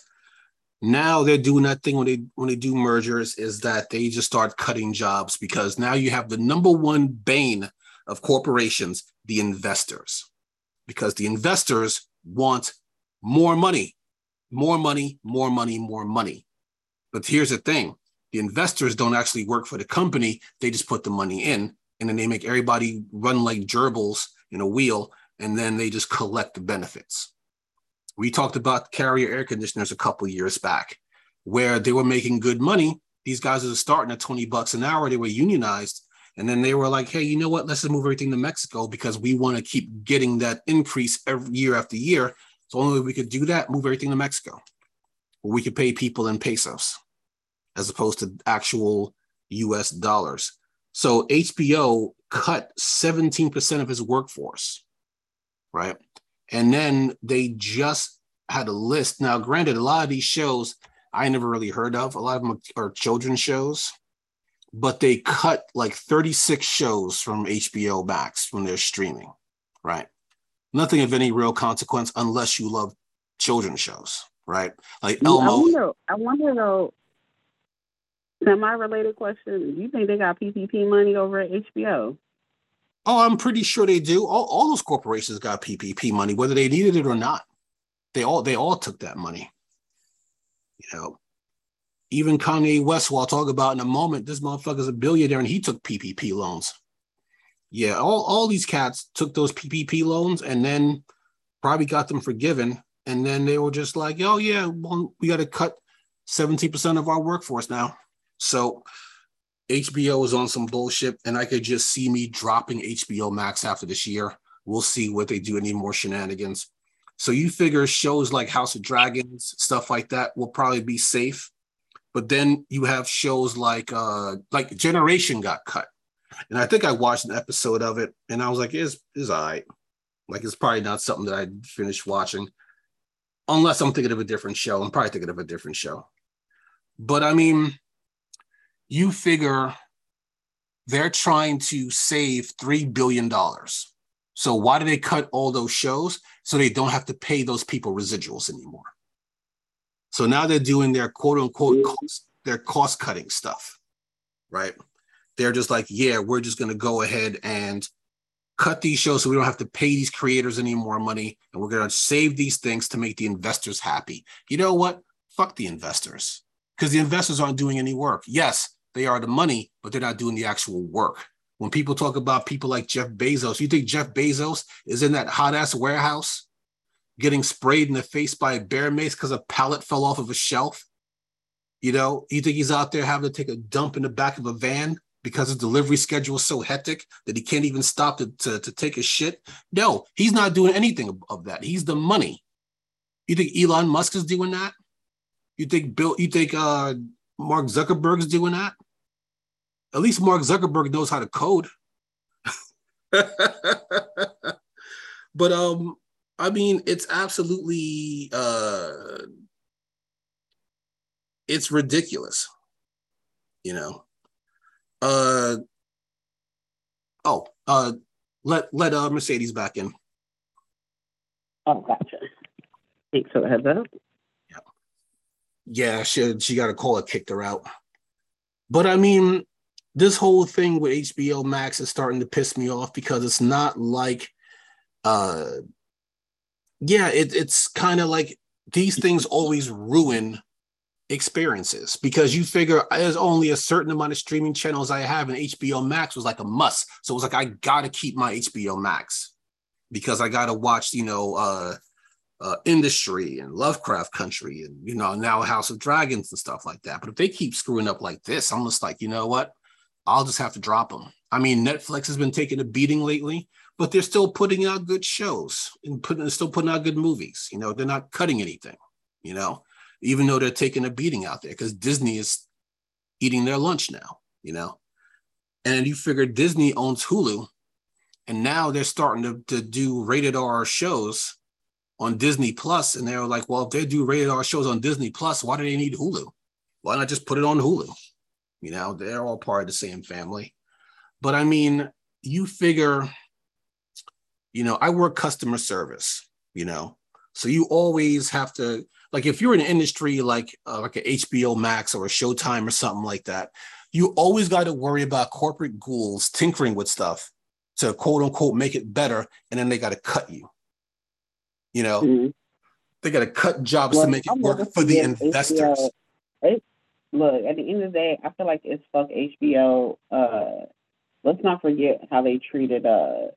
now they're doing that thing when they when they do mergers is that they just start cutting jobs because now you have the number one bane of corporations, the investors, because the investors want more money, more money, more money, more money. But here's the thing: the investors don't actually work for the company; they just put the money in, and then they make everybody run like gerbils in a wheel, and then they just collect the benefits. We talked about carrier air conditioners a couple years back, where they were making good money. These guys were starting at 20 bucks an hour. They were unionized. And then they were like, hey, you know what? Let's just move everything to Mexico because we want to keep getting that increase every year after year. So only way we could do that, move everything to Mexico. Where we could pay people in pesos as opposed to actual US dollars. So HBO cut 17% of his workforce, right? And then they just had a list. Now, granted, a lot of these shows I never really heard of. A lot of them are children's shows, but they cut like 36 shows from HBO Max when they're streaming, right? Nothing of any real consequence unless you love children's shows, right? Like Elmo. I wonder, I wonder though, semi-related question. Do you think they got PPP money over at HBO? Oh, I'm pretty sure they do. All, all those corporations got PPP money, whether they needed it or not. They all they all took that money. You know, even Kanye West, who I'll talk about in a moment, this motherfucker's a billionaire and he took PPP loans. Yeah, all, all these cats took those PPP loans and then probably got them forgiven. And then they were just like, oh, yeah, well, we got to cut 17% of our workforce now. So HBO is on some bullshit, and I could just see me dropping HBO Max after this year. We'll see what they do. Any more shenanigans? So you figure shows like House of Dragons, stuff like that, will probably be safe. But then you have shows like uh like Generation got cut, and I think I watched an episode of it, and I was like, "It's is all right." Like it's probably not something that I'd finish watching, unless I'm thinking of a different show. I'm probably thinking of a different show. But I mean, you figure they're trying to save $3 billion So why do they cut all those shows? So they don't have to pay those people residuals anymore. So now they're doing their quote unquote cost, their cost cutting stuff, right? They're just like, yeah, we're just going to go ahead and cut these shows so we don't have to pay these creators any more money and we're going to save these things to make the investors happy. You know what? Fuck the investors because the investors aren't doing any work. Yes, they are the money, but they're not doing the actual work. When people talk about people like Jeff Bezos, you think Jeff Bezos is in that hot ass warehouse getting sprayed in the face by a bear mace because a pallet fell off of a shelf? You know, you think he's out there having to take a dump in the back of a van because his delivery schedule is so hectic that he can't even stop to, to, to take a shit? No, he's not doing anything of, that. He's the money. You think Elon Musk is doing that? You think Bill? You think uh, Mark Zuckerberg's doing that? At least Mark Zuckerberg knows how to code. but um, I mean, it's absolutely uh, it's ridiculous. You know. Uh oh, uh let let uh Mercedes back in. Oh, gotcha. Thanks for the heads up. Yeah. Yeah, she she got a call it kicked her out. But I mean, this whole thing with HBO Max is starting to piss me off because it's not like uh yeah, it, it's kind of like these things always ruin experiences because you figure there's only a certain amount of streaming channels I have, and HBO Max was like a must. So it was like I gotta keep my HBO Max because I gotta watch, you know, uh, uh, industry and Lovecraft Country and you know now House of Dragons and stuff like that. But if they keep screwing up like this, I'm just like, you know what? I'll just have to drop them. I mean, Netflix has been taking a beating lately, but they're still putting out good shows and putting still putting out good movies. You know, they're not cutting anything. You know, even though they're taking a beating out there because Disney is eating their lunch now. You know, and you figure Disney owns Hulu, and now they're starting to, to do rated R shows on Disney Plus, and they're like, well, if they do rated R shows on Disney Plus, why do they need Hulu? Why not just put it on Hulu? You know, they're all part of the same family. But I mean, you figure, you know, I work customer service, you know, so you always have to, like, if you're in an industry like uh, like an HBO Max or a Showtime or something like that, you always got to worry about corporate ghouls tinkering with stuff to quote unquote make it better, and then they got to cut you. You know, mm-hmm. they got to cut jobs to make it work for the investors. HBO, look, at the end of the day, I feel like it's fuck HBO. Uh, let's not forget how they treated uh,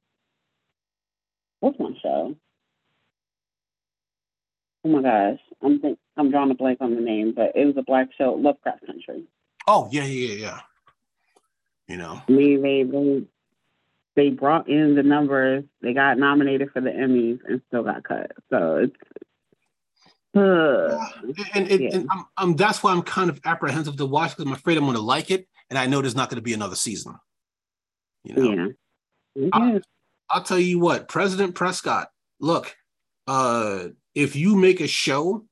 what's my show? Oh my gosh, I'm think I'm drawing a blank on the name, but it was a black show, Lovecraft Country. Oh yeah, yeah, yeah. You know, I mean, they they they brought in the numbers. They got nominated for the Emmys and still got cut. So it's uh, and, and, yeah. and I'm, I'm, that's why I'm kind of apprehensive to watch because I'm afraid I'm going to like it, and I know there's not going to be another season. You know, yeah. I'll, I'll, tell you what, President Prescott. Look, uh, if you make a show,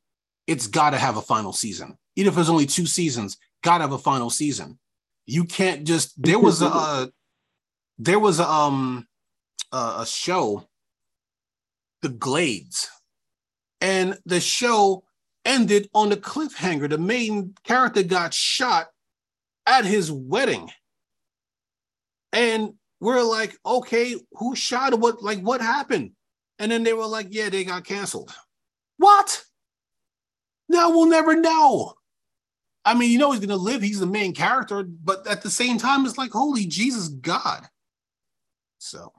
it's got to have a final season. Even if there's only two seasons, got to have a final season. You can't just. There was a, uh, there was a, um, a, a show, The Glades and the show ended on a cliffhanger. The main character got shot at his wedding. And we're like, okay, who shot What like what happened? And then they were like, yeah, they got canceled. What? Now we'll never know. I mean, you know he's gonna live, he's the main character, but at the same time, it's like, holy Jesus God. So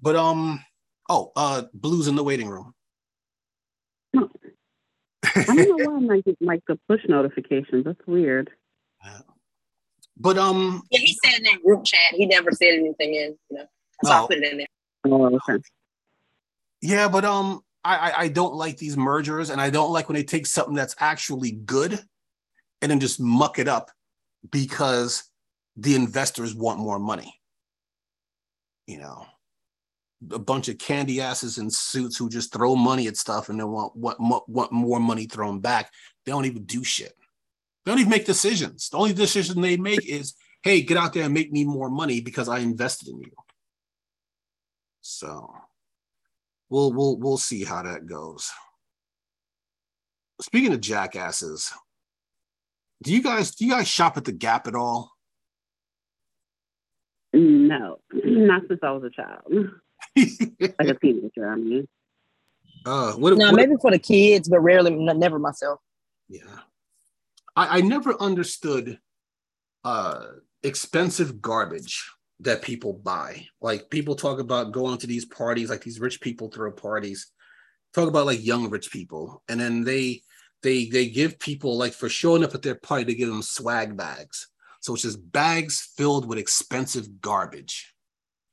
but um Oh, uh, blues in the waiting room. I don't know why I'm not getting like the push notifications. That's weird. But um, yeah, he said in that group chat. He never said anything in. You know, so oh. I put it in there. Oh, okay. Yeah, but um, I, I don't like these mergers, and I don't like when they take something that's actually good and then just muck it up because the investors want more money. You know a bunch of candy asses in suits who just throw money at stuff and then want, want, want more money thrown back. They don't even do shit. They don't even make decisions. The only decision they make is, hey, get out there and make me more money because I invested in you. So we'll we'll we'll see how that goes. Speaking of jackasses, do you guys do you guys shop at the Gap at all? No, not since I was a child. like a teenager, I mean. Uh, what, no, what, maybe for the kids, but rarely, never myself. Yeah, I, I never understood uh expensive garbage that people buy. Like people talk about going to these parties, like these rich people throw parties. Talk about like young rich people, and then they they they give people like for showing up at their party, they give them swag bags. So it's just bags filled with expensive garbage,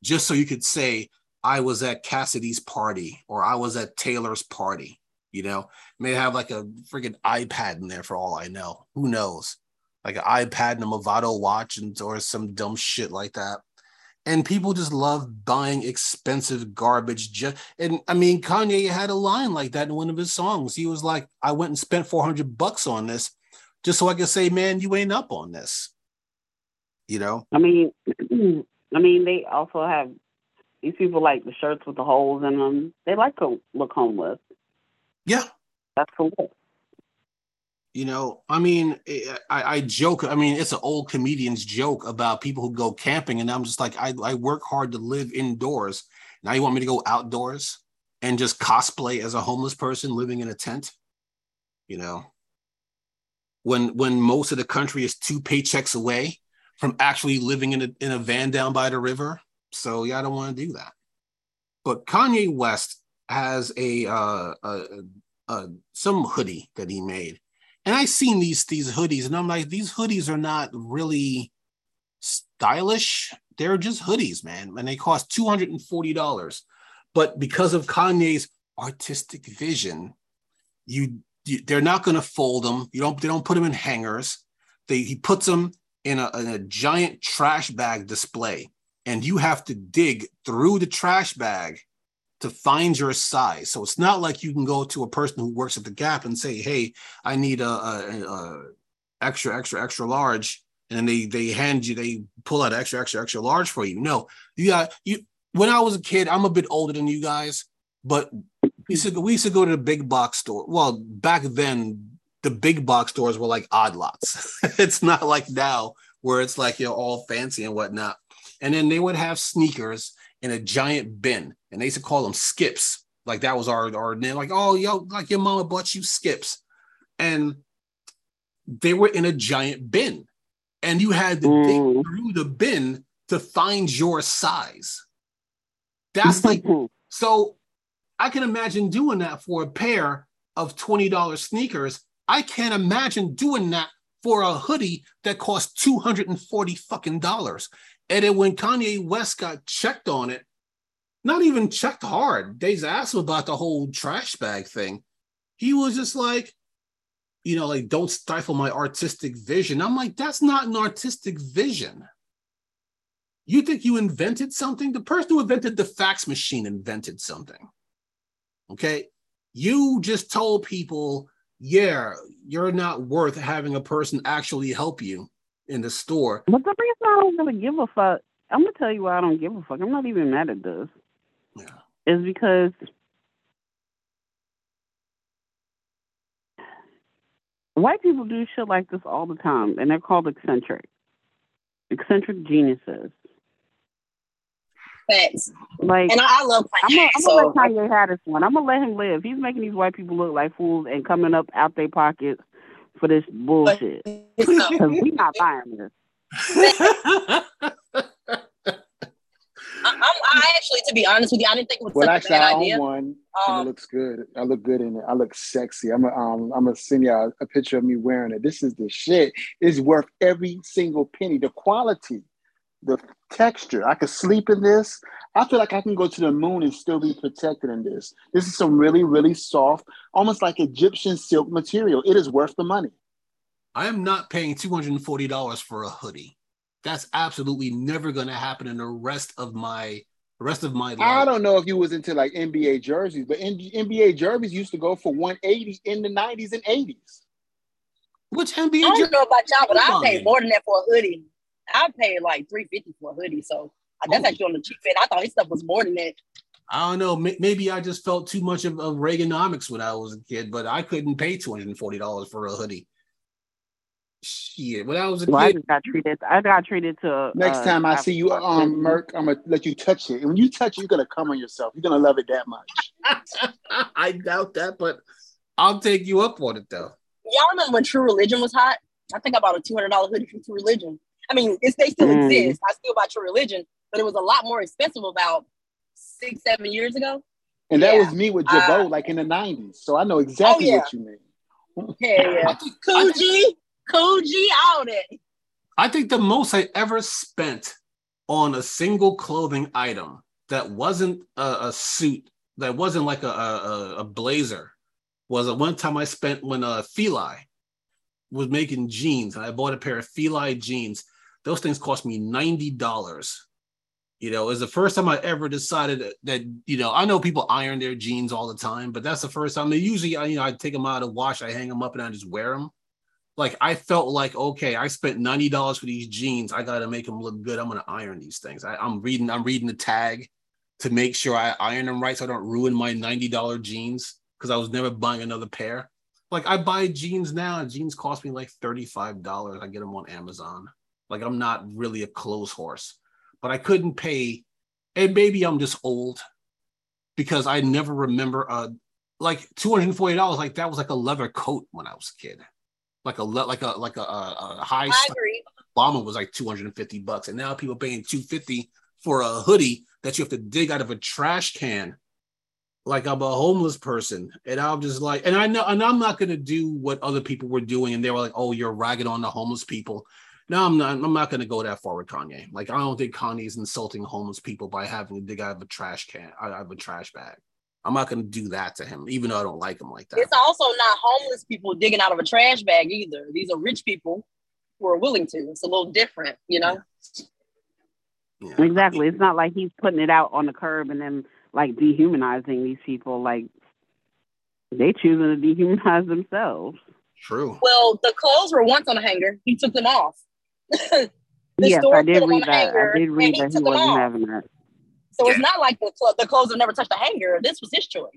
just so you could say I was at Cassidy's party or I was at Taylor's party. You know, may have like a freaking iPad in there for all I know. Who knows? Like an iPad and a Movado watch and or some dumb shit like that and people just love buying expensive garbage just and i mean kanye had a line like that in one of his songs. He was like i went and spent 400 bucks on this just so i could say man you ain't up on this you know? I mean i mean they also have these people like the shirts with the holes in them. They like to look homeless. Yeah. That's cool you know, I mean, eh, I, I, joke. I mean, it's an old comedian's joke about people who go camping, and I'm just like, I, I work hard to live indoors. Now you want me to go outdoors and just cosplay as a homeless person living in a tent? You know, when when most of the country is two paychecks away from actually living in a in a van down by the river. So yeah, I don't want to do that. But Kanye West has a uh, a, a, some hoodie that he made and I seen these these hoodies, and I'm like, these hoodies are not really stylish. They're just hoodies, man, and they cost two hundred and forty dollars. But because of Kanye's artistic vision, you, you they're not going to fold them. You don't. They don't put them in hangers. They he puts them in a, in a giant trash bag display, and you have to dig through the trash bag to find your size. So it's not like you can go to a person who works at the Gap and say, "Hey, I need a, a, a extra, extra, extra large," and they they hand you, they pull out extra, extra, extra large for you. No, you got you. When I was a kid, I'm a bit older than you guys, but we used to, we used to go to the big box store. Well, back then, the big box stores were like odd lots. it's not like now where it's like you know all fancy and whatnot. And then they would have sneakers in a giant bin, and they used to call them skips. Like that was our our name. Like oh yo, like your mama bought you skips, and they were in a giant bin, and you had to mm. dig through the bin to find your size. That's like so. I can imagine doing that for a pair of twenty dollars sneakers. I can't imagine doing that for a hoodie that costs two hundred and forty fucking dollars. And then when Kanye West got checked on it, not even checked hard, they asked about the whole trash bag thing. He was just like, you know, like, don't stifle my artistic vision. I'm like, that's not an artistic vision. You think you invented something? The person who invented the fax machine invented something. Okay. You just told people, yeah, you're not worth having a person actually help you in the store. But the reason I don't really give a fuck, I'm gonna tell you why I don't give a fuck. I'm not even mad at this. Is because white people do shit like this all the time, and they're called eccentric, eccentric geniuses. Facts. Like, and I, love Kanye. I'm gonna, I'm so. let Kanye have this one. I'm gonna let him live. He's making these white people look like fools and coming up out their pockets for this bullshit. Because we not buying this. I, I actually, to be honest with you, I didn't think it was well, such actually, a bad I idea. one, um, it looks good. I look good in it. I look sexy. I'm gonna, um, I'm gonna send y'all a picture of me wearing it. This is the shit. It's worth every single penny. The quality, the texture. I could sleep in this. I feel like I can go to the moon and still be protected in this. This is some really, really soft, almost like Egyptian silk material. It is worth the money. I am not paying $240 for a hoodie. That's absolutely never going to happen in the rest of my the rest of my life. I don't know if you was into like NBA jerseys, but NBA jerseys used to go for 180 in the 90s and 80s. Which NBA? I don't know about y'all, but I paid more than that for a hoodie. I paid like 350 for a hoodie, so I that's oh. actually on the cheap end. I thought his stuff was more than that. I don't know. Maybe I just felt too much of, of Reaganomics when I was a kid, but I couldn't pay two hundred and forty dollars for a hoodie. Shit, when I was a well, kid, I got treated. I got treated to. Next uh, time I see you, um, Merc, I'm gonna let you touch it, and when you touch it, you're gonna come on yourself. You're gonna love it that much. I doubt that, but I'll take you up on it though. Y'all remember when True Religion was hot? I think I bought a two hundred dollar hoodie from True Religion. I mean, it's, they still mm. exist. I still buy True Religion, but it was a lot more expensive about six, seven years ago. And that yeah. was me with Girbaud, uh, like in the '90s. So I know exactly oh, yeah. what you mean. Yeah, yeah. Coogi, Coogi out it. I think the most I ever spent on a single clothing item that wasn't a, a suit, that wasn't like a, a, a blazer, was a one time I spent when uh, Feli was making jeans, and I bought a pair of Feli jeans. Those things cost me ninety dollars you know, it's the first time I ever decided that, that, you know, I know people iron their jeans all the time, but that's the first time. They usually, you know, I take them out of wash, I hang them up, and I just wear them. Like I felt like, okay, I spent ninety dollars for these jeans. I got to make them look good. I'm gonna iron these things. I, I'm reading, I'm reading the tag to make sure I iron them right, so I don't ruin my ninety dollar jeans because I was never buying another pair. Like I buy jeans now, and jeans cost me like thirty five dollars. I get them on Amazon. Like I'm not really a clothes horse but I couldn't pay. And maybe I'm just old because I never remember a like two hundred and forty dollars. Like that was like a leather coat when I was a kid, like a like a like a, a, high. Bomber was like two hundred and fifty bucks, and now people paying two fifty for a hoodie that you have to dig out of a trash can. Like I'm a homeless person, and I'm just like, and I know, and I'm not gonna do what other people were doing, and they were like, "Oh, you're ragging on the homeless people." No, I'm not. I'm not going to go that far with Kanye. Like, I don't think Kanye is insulting homeless people by having to dig out of a trash can, out of a trash bag. I'm not going to do that to him, even though I don't like him like that. It's also not homeless people digging out of a trash bag either. These are rich people who are willing to. It's a little different, you know. Yeah. Yeah. Exactly. It's not like he's putting it out on the curb and then like dehumanizing these people. Like they choosing to dehumanize themselves. True. Well, the clothes were once on a hanger. He took them off. yes, I did read that. I did read that he wasn't having that. So yeah. it's not like the, cl- the clothes have never touched a hanger. This was his choice.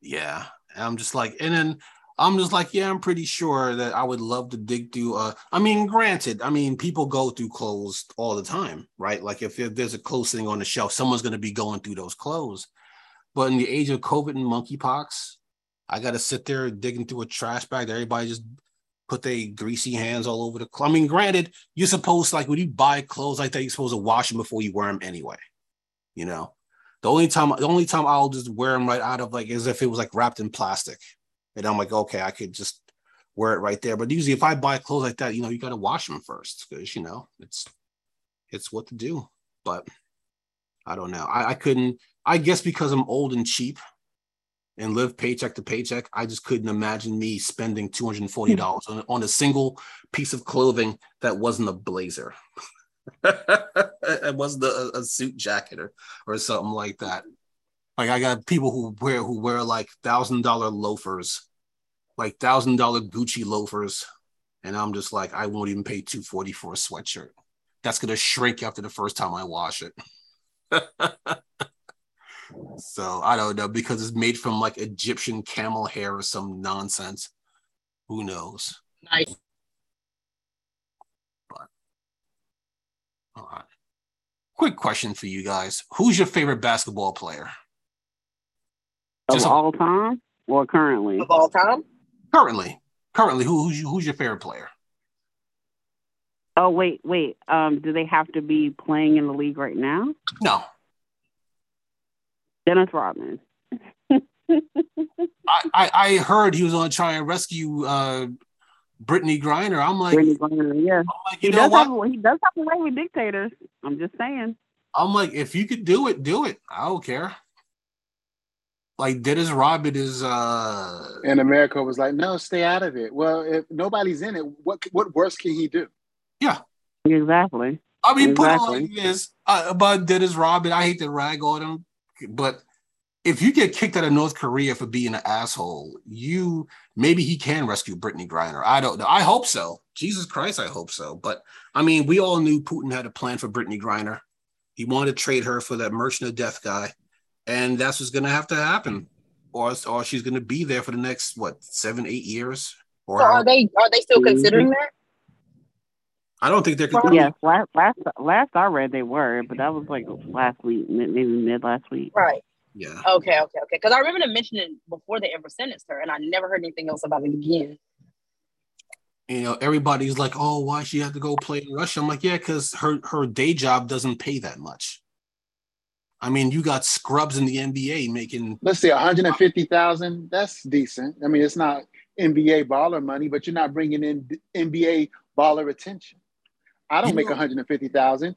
Yeah. I'm just like, and then I'm just like, yeah, I'm pretty sure that I would love to dig through. Uh, I mean, granted, I mean, people go through clothes all the time, right? Like if, if there's a clothes thing on the shelf, someone's going to be going through those clothes. But in the age of COVID and monkeypox, I got to sit there digging through a trash bag. That everybody just put their greasy hands all over the clothes. I mean, granted, you're supposed like when you buy clothes like that, you're supposed to wash them before you wear them anyway. You know, the only time the only time I'll just wear them right out of like is if it was like wrapped in plastic, and I'm like, okay, I could just wear it right there. But usually, if I buy clothes like that, you know, you got to wash them first because you know it's it's what to do. But I don't know. I, I couldn't. I guess because I'm old and cheap, and live paycheck to paycheck, I just couldn't imagine me spending $240 on, on a single piece of clothing that wasn't a blazer. it wasn't a, a, suit jacket or, or something like that. Like I got people who wear who wear like thousand dollar loafers, like thousand dollar Gucci loafers, and I'm just like, I won't even pay 240 for a sweatshirt. That's gonna shrink after the first time I wash it. So I don't know because it's made from like Egyptian camel hair or some nonsense. Who knows? Nice. But all right. Quick question for you guys: Who's your favorite basketball player? Of Just all time or currently? Of all time. Currently, currently, who, who's who's your favorite player? Oh wait, wait. Um, do they have to be playing in the league right now? No, Dennis Rodman. I, I, I heard he was going to try and rescue uh, Brittney Griner. I'm like, Brittney Griner, yeah. Like, he does have he does have a way with dictators. I'm just saying. I'm like, if you could do it, do it. I don't care. Like Dennis Rodman is uh and America was like, no, stay out of it. Well, if nobody's in it, what what worse can he do? Yeah. Exactly. I mean, exactly. put it like this uh, about Dennis Rodman. I hate to rag on him but if you get kicked out of North Korea for being an asshole, you maybe he can rescue Brittney Griner. I don't know. I hope so. Jesus Christ, I hope so. But I mean, we all knew Putin had a plan for Brittney Griner. He wanted to trade her for that merchant of death guy. and that's what's gonna have to happen, or or she's gonna be there for the next what seven, eight years. Or so are they are they still considering that? I don't think they're. Well, yes, last last last I read they were, but that was like last week, maybe mid last week. Right. Yeah. Okay. Okay. Okay. Because I remember them mentioning before they ever sentenced her, and I never heard anything else about it again. You know, everybody's like, "Oh, why she had to go play in Russia?" I'm like, "Yeah, because her her day job doesn't pay that much." I mean, you got scrubs in the NBA making. Let's say 150,000. That's decent. I mean, it's not NBA baller money, but you're not bringing in NBA baller attention. I don't you make know, 150,000.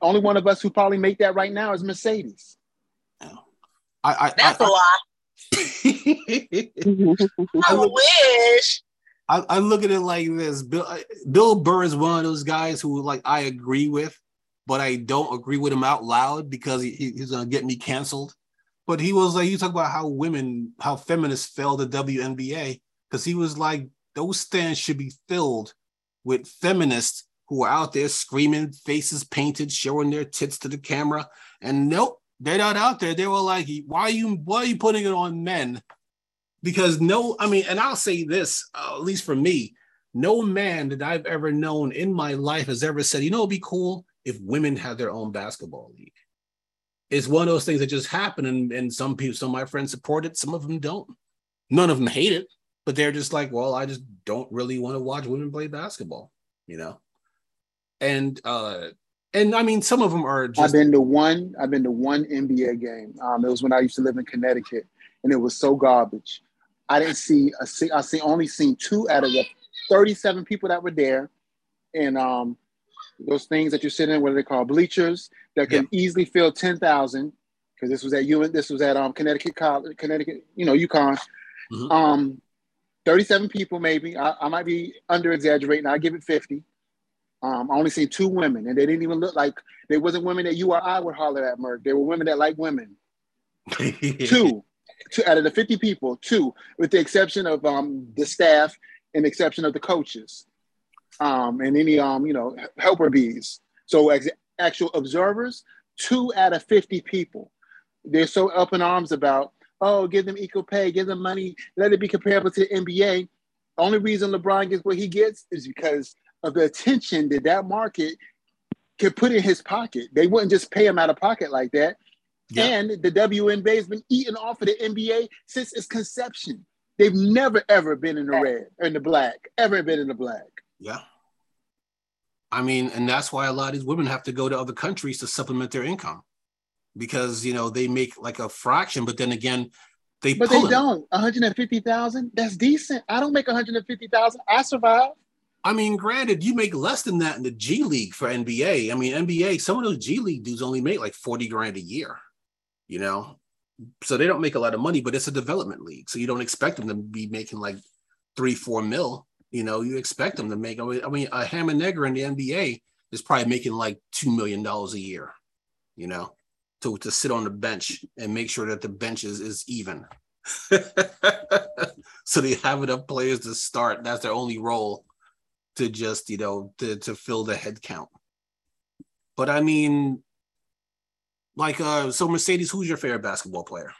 Only one of us who probably make that right now is Mercedes. I, I, That's I, a lie. I wish. I, I, look at it like this. Bill Bill Burr is one of those guys who like I agree with, but I don't agree with him out loud because he, he's gonna get me canceled. But he was like, you talk about how women, how feminists failed the WNBA because he was like, those stands should be filled with feminists who are out there screaming, faces painted, showing their tits to the camera. And nope, they're not out there. They were like, why are you why are you putting it on men? Because no, I mean, and I'll say this, uh, at least for me, no man that I've ever known in my life has ever said, you know, it'd be cool if women had their own basketball league. It's one of those things that just happen, and, and some people, some of my friends support it, some of them don't. None of them hate it, but they're just like, well, I just don't really want to watch women play basketball, you know. And uh and I mean, some of them are. Just- I've been to one. I've been to one NBA game. Um, it was when I used to live in Connecticut, and it was so garbage. I didn't see a. See, I see only seen two out of the thirty-seven people that were there, and um, those things that you sit in, what are they called? Bleachers that can yeah. easily fill ten thousand. Because this was at UN. This was at um Connecticut College, Connecticut. You know, UConn. Mm-hmm. Um, thirty-seven people maybe. I, I might be under exaggerating. I give it fifty. Um, I only seen two women, and they didn't even look like they wasn't women that you or I would holler at, Merc. They were women that like women. two, two out of the fifty people, two, with the exception of um, the staff and the exception of the coaches, um, and any um, you know helper bees. So as actual observers, two out of fifty people. They're so up in arms about, oh, give them equal pay, give them money, let it be comparable to the NBA. Only reason LeBron gets what he gets is because of the attention that that market could put in his pocket. They wouldn't just pay him out of pocket like that. Yeah. And the WNBA has been eating off of the NBA since its conception. They've never ever been in the red or in the black, ever been in the black. Yeah. I mean, and that's why a lot of these women have to go to other countries to supplement their income because you know they make like a fraction, but then again, they but they don't. One hundred and fifty thousand. That's decent. I don't make one hundred and fifty thousand. I survive. I mean, granted, you make less than that in the G League for NBA. I mean, NBA, some of those G League dudes only make like 40 grand a year, you know? So they don't make a lot of money, but it's a development league. So you don't expect them to be making like three, four mil. You know, you expect them to make, I mean, a Hanmonegger in the NBA is probably making like $2 million a year, you know, to, to sit on the bench and make sure that the bench is, is even. so they have enough players to start. That's their only role to just you know to, to fill the head count. But i mean like uh so mercedes who's your favorite basketball player?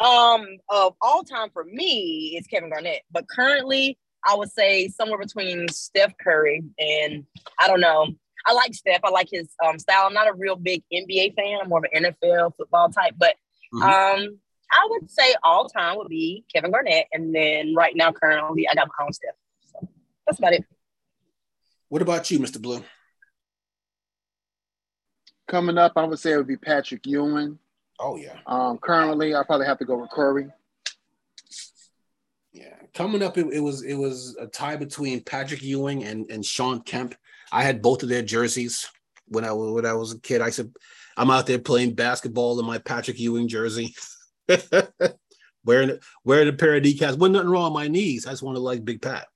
Um of all time for me it's kevin garnett. But currently i would say somewhere between steph curry and i don't know i like steph. I like his um, style. I'm not a real big nba fan. I'm more of an nfl football type. But mm-hmm. um I would say all time would be Kevin Garnett, and then right now, currently, I got my own Steph. That's about it. What about you, Mr. Blue? Coming up, I would say it would be Patrick Ewing. Oh yeah. Um, currently, I probably have to go with Curry. Yeah, coming up, it, it, was it was a tie between Patrick Ewing and and Shawn Kemp. I had both of their jerseys when I when I was a kid. I said, I'm out there playing basketball in my Patrick Ewing jersey, wearing wearing a pair of decals. Wasn't nothing wrong on my knees. I just wanted to like Big Pat.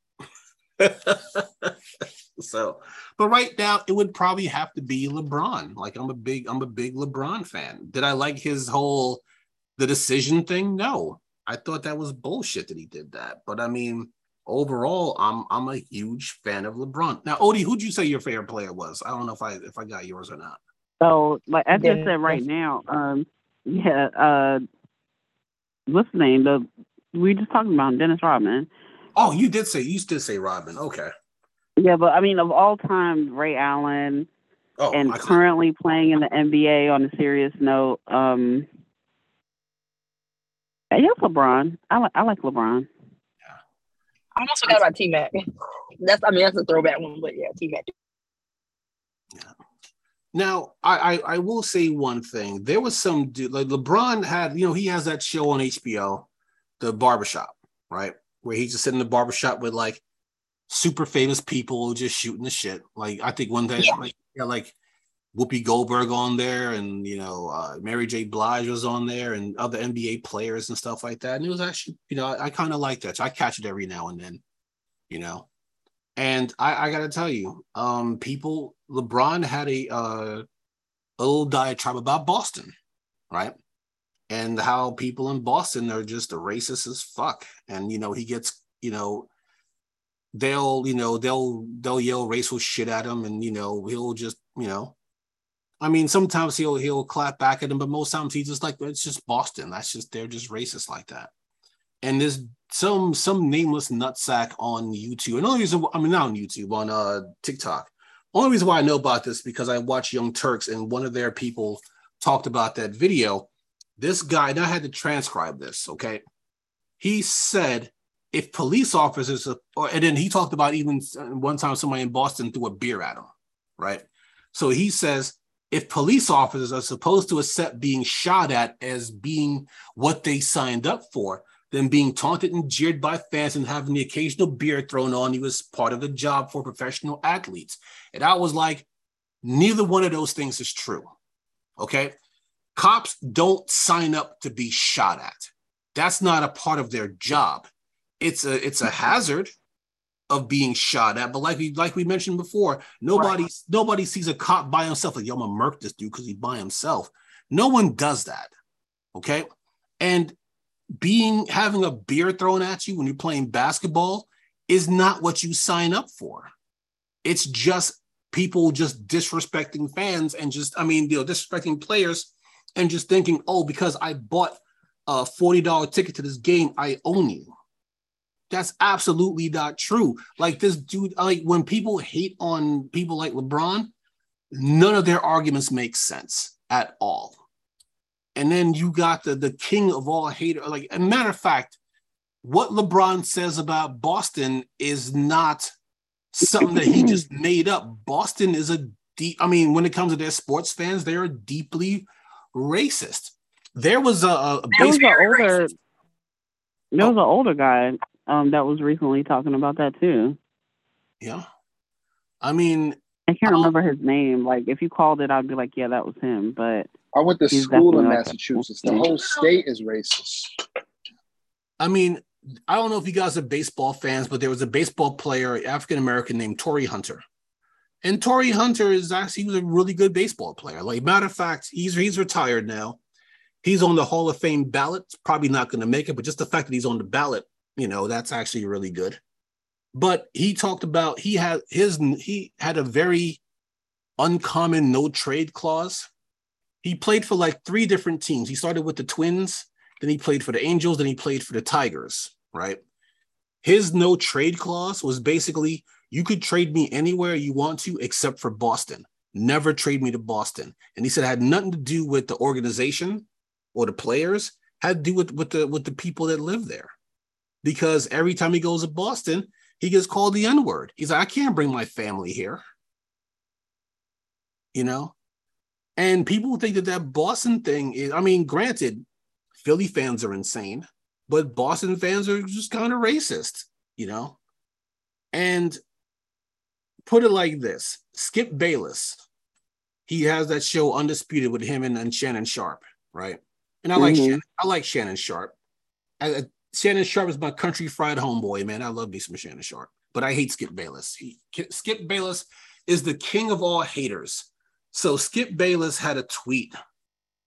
so, but right now it would probably have to be LeBron. Like I'm a big, I'm a big LeBron fan. Did I like his whole the decision thing? No, I thought that was bullshit that he did that. But I mean, overall, I'm I'm a huge fan of LeBron. Now, Odie, who'd you say your favorite player was? I don't know if I if I got yours or not. So, like as I just said right now, um, yeah, uh, what's the name? The we just talking about Dennis Rodman. Oh, you did say you did say Rodman. Okay. Yeah, but I mean, of all time, Ray Allen, oh, and currently playing in the NBA. On a serious note, um, I guess LeBron. I like I like LeBron. Yeah. I also got about T Mac. That's I mean that's a throwback one, but yeah, T Mac. Yeah. Now, I, I, I will say one thing. There was some dude like LeBron had, you know, he has that show on HBO, the barbershop, right? Where he's just sitting in the barbershop with like super famous people just shooting the shit. Like I think one day yeah. like like Whoopi Goldberg on there, and you know uh, Mary J. Blige was on there, and other NBA players and stuff like that. And it was actually, you know, I, I kind of like that. So I catch it every now and then, you know. And I, I got to tell you, um, people, LeBron had a, uh, a little diatribe about Boston, right? And how people in Boston are just racist as fuck. And, you know, he gets, you know, they'll, you know, they'll, they'll yell racial shit at him and, you know, he'll just, you know, I mean, sometimes he'll, he'll clap back at him, but most times he's just like, it's just Boston. That's just, they're just racist like that. And there's some some nameless nutsack on YouTube. And only reason I mean not on YouTube, on uh TikTok. Only reason why I know about this because I watch Young Turks and one of their people talked about that video. This guy, and I had to transcribe this, okay? He said if police officers, or, and then he talked about even one time somebody in Boston threw a beer at him, right? So he says if police officers are supposed to accept being shot at as being what they signed up for, then being taunted and jeered by fans and having the occasional beer thrown on you was part of the job for professional athletes. And I was like, neither one of those things is true. Okay. Cops don't sign up to be shot at. That's not a part of their job. It's a it's a hazard of being shot at. But like we like we mentioned before, nobody right. nobody sees a cop by himself like yo, I'm gonna murk this dude because he's by himself. No one does that. Okay. And being having a beer thrown at you when you're playing basketball is not what you sign up for. It's just people just disrespecting fans and just, I mean, you know, disrespecting players and just thinking, oh, because I bought a $40 ticket to this game, I own you. That's absolutely not true. Like this dude, like when people hate on people like LeBron, none of their arguments make sense at all and then you got the the king of all hater. Like a matter of fact, what LeBron says about Boston is not something that he just made up. Boston is a deep. I mean, when it comes to their sports fans, they are deeply racist. There was a, a there was an older. There was an older guy um, that was recently talking about that too. Yeah, I mean, I can't um, remember his name. Like, if you called it, I'd be like, yeah, that was him. But I went to school in Massachusetts. The whole state is racist. I mean, I don't know if you guys are baseball fans, but there was a baseball player, African American, named Torii Hunter. And Torii Hunter is actually he was a really good baseball player. Like matter of fact, he's he's retired now. He's on the Hall of Fame ballot. Probably not going to make it, but just the fact that he's on the ballot, you know, that's actually really good. But he talked about he had his he had a very uncommon no trade clause he played for like three different teams. He started with the Twins, then he played for the Angels, then he played for the Tigers, right? His no trade clause was basically you could trade me anywhere you want to except for Boston. Never trade me to Boston. And he said it had nothing to do with the organization or the players, had to do with, with the with the people that live there. Because every time he goes to Boston, he gets called the N-word. He's like, I can't bring my family here. You know, and people think that that Boston thing is, I mean, granted, Philly fans are insane, but Boston fans are just kind of racist, you know? And put it like this Skip Bayless, he has that show Undisputed with him and, and Shannon Sharpe, right? And I mm-hmm. like Shannon, I like Shannon Sharpe. I, Shannon Sharpe is my country fried homeboy, man. I love me some Shannon Sharpe, but I hate Skip Bayless. He, Skip Bayless is the king of all haters. So Skip Bayless had a tweet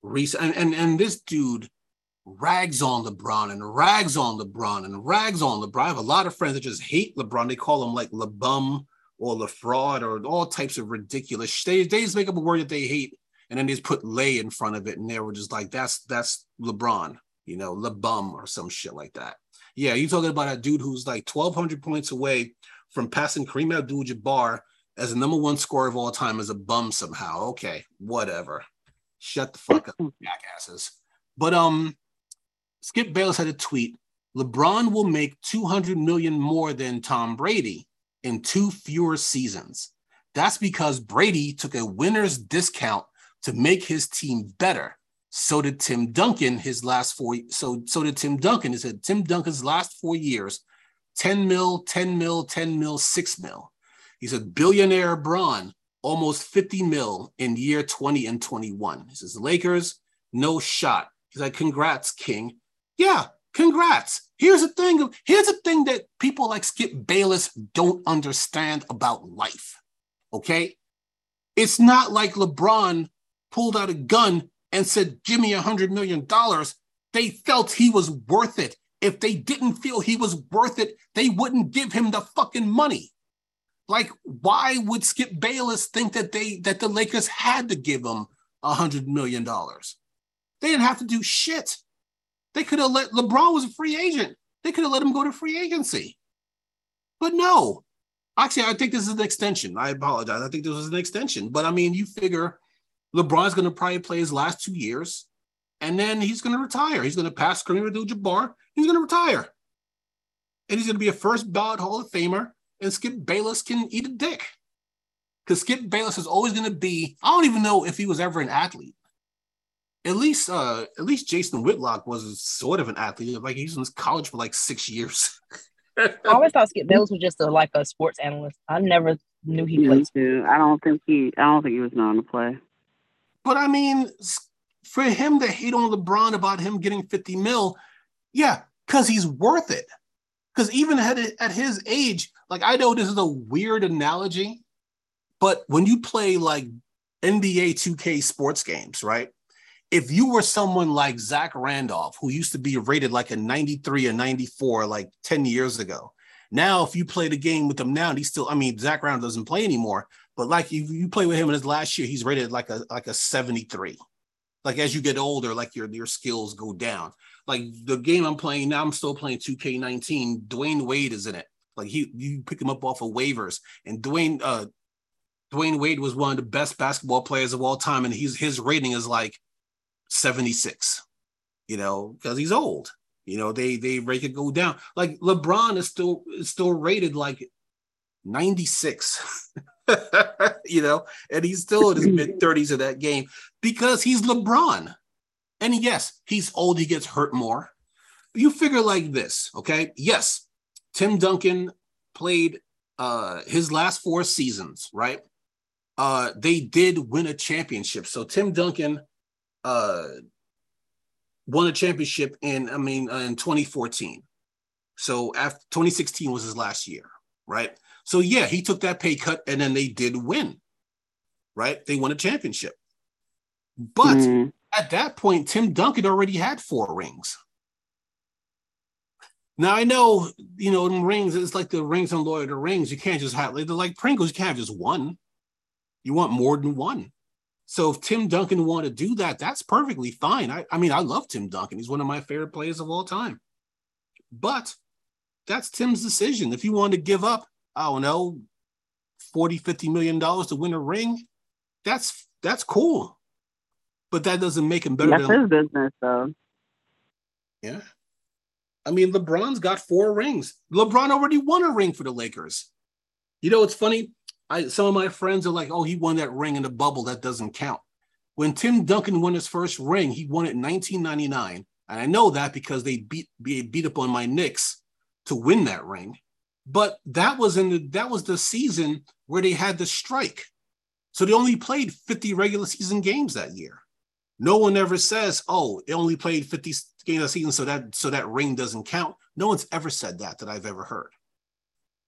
recent, and, and, and this dude rags on LeBron and rags on LeBron and rags on LeBron. I have a lot of friends that just hate LeBron. They call him like LeBum or the fraud or all types of ridiculous. They, they just make up a word that they hate and then they just put Lay in front of it, and they were just like, "That's that's LeBron, you know, LeBum or some shit like that." Yeah, you talking about a dude who's like 1,200 points away from passing Kareem Abdul-Jabbar as the number one scorer of all time as a bum somehow. Okay, whatever. Shut the fuck up, jackasses. But um, Skip Bayless had a tweet. LeBron will make 200 million more than Tom Brady in two fewer seasons. That's because Brady took a winner's discount to make his team better. So did Tim Duncan his last four. So so did Tim Duncan. He said Tim Duncan's last four years, 10 mil, 10 mil, 10 mil, 6 mil. He said billionaire Bron, almost 50 mil in year 20 and 21. He says Lakers, no shot. He's like, congrats, King. Yeah, congrats. Here's the thing. Here's the thing that people like Skip Bayless don't understand about life. Okay. It's not like LeBron pulled out a gun and said, Give me a hundred million dollars. They felt he was worth it. If they didn't feel he was worth it, they wouldn't give him the fucking money. Like, why would Skip Bayless think that they that the Lakers had to give him a hundred million dollars? They didn't have to do shit. They could have let LeBron was a free agent. They could have let him go to free agency. But no. Actually, I think this is an extension. I apologize. I think this was an extension. But I mean, you figure LeBron's going to probably play his last two years, and then he's going to retire. He's going to pass Kareem Abdul-Jabbar. He's going to retire, and he's going to be a first ballot Hall of Famer. And Skip Bayless can eat a dick because Skip Bayless is always going to be. I don't even know if he was ever an athlete at least uh at least Jason Whitlock was sort of an athlete. Like he was in college for like six years. I always thought Skip Bayless was just a like a sports analyst. I never knew he played. Too. I don't think he. I don't think he was known to play. But I mean, for him to hate on LeBron about him getting fifty mil, yeah, because he's worth it. Because even at at his age, like I know this is a weird analogy, but when you play like NBA 2K sports games, right? If you were someone like Zach Randolph, who used to be rated like a 93 or 94 like 10 years ago, now if you play the game with him now, he's still, I mean, Zach Randolph doesn't play anymore, but like if you play with him in his last year, he's rated like a like a 73. Like as you get older, like your your skills go down. Like the game I'm playing now, I'm still playing 2K19. Dwyane Wade is in it. Like he you pick him up off of waivers, and Dwyane uh Dwyane Wade was one of the best basketball players of all time, and he's his rating is like 76, you know, because he's old. You know, they they rate it go down. Like LeBron is still is still rated like 96. you know, and he's still in his mid 30s of that game because he's LeBron. And yes, he's old, he gets hurt more. But you figure like this, okay? Yes, Tim Duncan played uh his last four seasons, right? Uh they did win a championship. So Tim Duncan uh, won a championship in, I mean, uh, in 2014. So after 2016 was his last year, right? So yeah, he took that pay cut and then they did win, right? They won a championship. But mm. at that point, Tim Duncan already had four rings. Now I know, you know, rings, it's like the rings on Lord of the Rings. You can't just have, they're like Pringles, you can't have just one. You want more than one. So if Tim Duncan want to do that, that's perfectly fine. I, I mean, I love Tim Duncan. He's one of my favorite players of all time. But that's Tim's decision. If you want to give up, I don't know, 40, 50 million dollars to win a ring, that's that's cool. But that doesn't make him better. That's than, his business, though. Yeah. I mean, LeBron's got four rings. LeBron already won a ring for the Lakers. You know, it's funny. I some of my friends are like, oh, he won that ring in the bubble. That doesn't count. When Tim Duncan won his first ring, he won it in 1999. And I know that because they beat beat up on my Knicks to win that ring. But that was in the that was the season where they had the strike. So they only played 50 regular season games that year. No one ever says, "Oh, it only played 50 games a season, so that so that ring doesn't count." No one's ever said that that I've ever heard.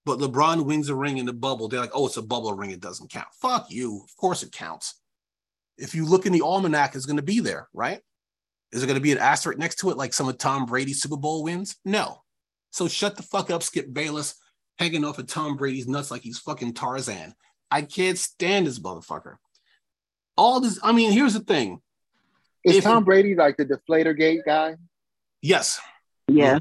But LeBron wins a ring in the bubble. They're like, oh, it's a bubble ring. It doesn't count. Fuck you. Of course it counts. If you look in the almanac, it's going to be there, right? Is there going to be an asterisk next to it like some of Tom Brady's Super Bowl wins? No. So shut the fuck up, Skip Bayless, hanging off of Tom Brady's nuts like he's fucking Tarzan. I can't stand this motherfucker. all this. I mean, here's the thing. Is if, Tom Brady like the deflator gate guy? Yes. Yeah.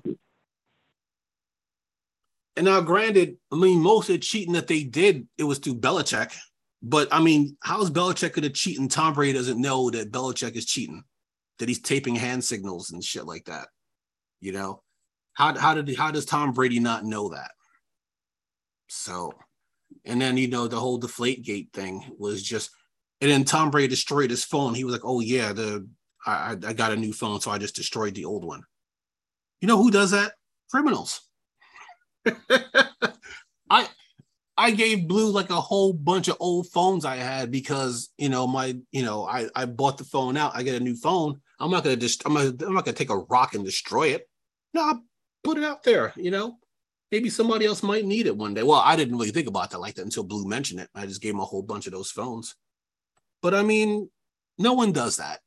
And now, granted, I mean, most of the cheating that they did, it was through Belichick. But I mean, how is Belichick going to cheat and Tom Brady doesn't know that Belichick is cheating, that he's taping hand signals and shit like that? You know, how how did how does Tom Brady not know that? So, and then you know the whole deflate gate thing was just, and then Tom Brady destroyed his phone. He was like, "Oh yeah, the I I got a new phone, so I just destroyed the old one." You know who does that? Criminals. I I gave Blue like a whole bunch of old phones I had because you know my you know I I bought the phone out. I get a new phone. I'm not gonna just I'm, I'm not gonna take a rock and destroy it. No, I put it out there. You know, maybe somebody else might need it one day. Well, I didn't really think about that like that until Blue mentioned it. I just gave him a whole bunch of those phones. But I mean, no one does that.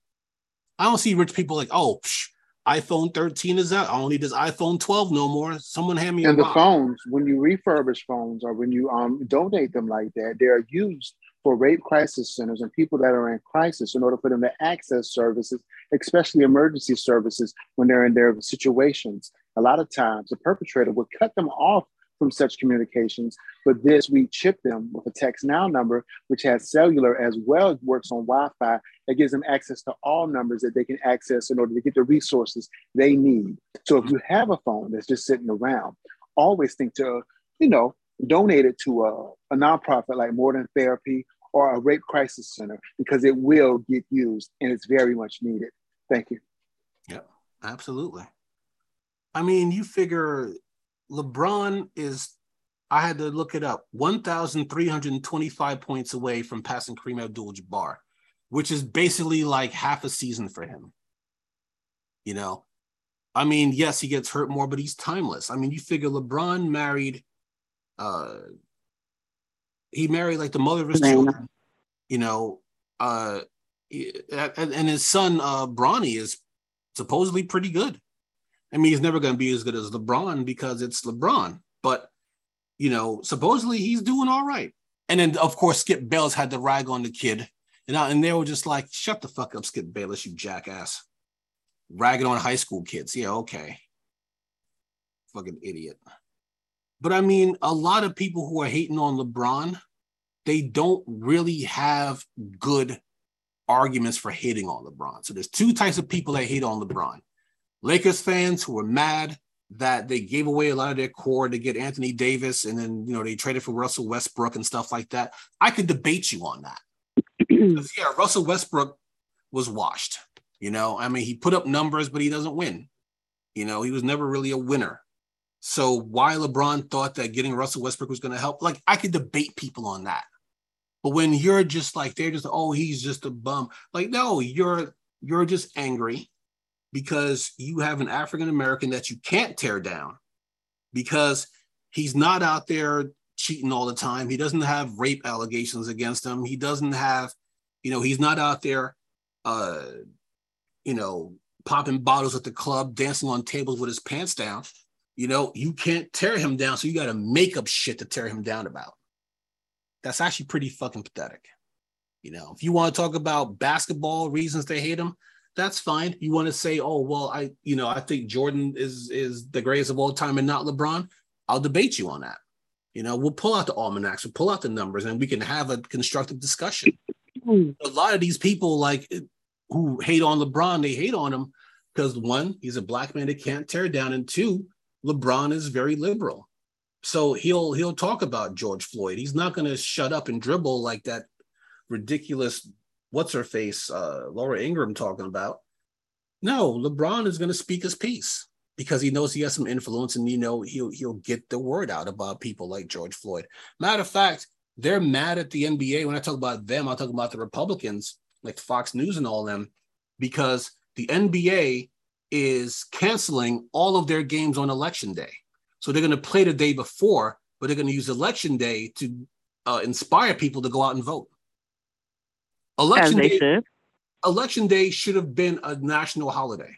I don't see rich people like, oh, psh, iPhone 13 is out. I don't need this iPhone 12 no more. Someone hand me and the phones. When you refurbish phones or when you um donate them like that, they are used for rape crisis centers and people that are in crisis in order for them to access services, especially emergency services when they're in their situations. A lot of times, the perpetrator would cut them off from such communications. But this, we chip them with a TextNow number, which has cellular as well as works on Wi Fi that gives them access to all numbers that they can access in order to get the resources they need. So if you have a phone that's just sitting around, always think to, you know, donate it to a, a nonprofit like More Than Therapy or a rape crisis center because it will get used and it's very much needed. Thank you. Yeah, absolutely. I mean, you figure LeBron is, I had to look it up, 1,325 points away from passing Kareem Abdul Jabbar, which is basically like half a season for him. You know, I mean, yes, he gets hurt more, but he's timeless. I mean, you figure LeBron married, uh, he married like the mother of his children, you know, uh, and his son, uh, Bronny is supposedly pretty good. I mean, he's never going to be as good as LeBron because it's LeBron. But you know, supposedly he's doing all right. And then of course Skip Bayless had to rag on the kid, and I, and they were just like, "Shut the fuck up, Skip Bayless, you jackass." Ragging on high school kids. Yeah, okay. Fucking idiot. But I mean, a lot of people who are hating on LeBron, they don't really have good arguments for hating on LeBron. So there's two types of people that hate on LeBron. Lakers fans who were mad that they gave away a lot of their core to get Anthony Davis, and then you know they traded for Russell Westbrook and stuff like that. I could debate you on that. yeah, Russell Westbrook was washed. You know, I mean, he put up numbers, but he doesn't win. You know, he was never really a winner. So why LeBron thought that getting Russell Westbrook was going to help? Like I could debate people on that. But when you're just like they're just oh he's just a bum. Like no, you're you're just angry because you have an African American that you can't tear down because he's not out there cheating all the time. He doesn't have rape allegations against him. He doesn't have, you know, he's not out there, uh, you know, popping bottles at the club, dancing on tables with his pants down. You know, you can't tear him down. So you got to make up shit to tear him down about. That's actually pretty fucking pathetic. You know, if you want to talk about basketball reasons they hate him, that's fine. You want to say, oh well, I you know I think Jordan is is the greatest of all time and not LeBron. I'll debate you on that. You know, we'll pull out the almanacs, we'll pull out the numbers, and we can have a constructive discussion. a lot of these people like who hate on LeBron, they hate on him because one, he's a black man that can't tear down, and two, LeBron is very liberal. So he'll he'll talk about George Floyd. He's not going to shut up and dribble like that ridiculous what's her face, uh, Laura Ingraham, talking about. No, LeBron is going to speak his piece because he knows he has some influence and you know he'll he'll get the word out about people like George Floyd. Matter of fact, they're mad at the NBA. When I talk about them, I talk about the Republicans, like Fox News and all them, because the NBA is canceling all of their games on election day. So they're going to play the day before, but they're going to use election day to uh, inspire people to go out and vote. Election day, should. election day should have been a national holiday.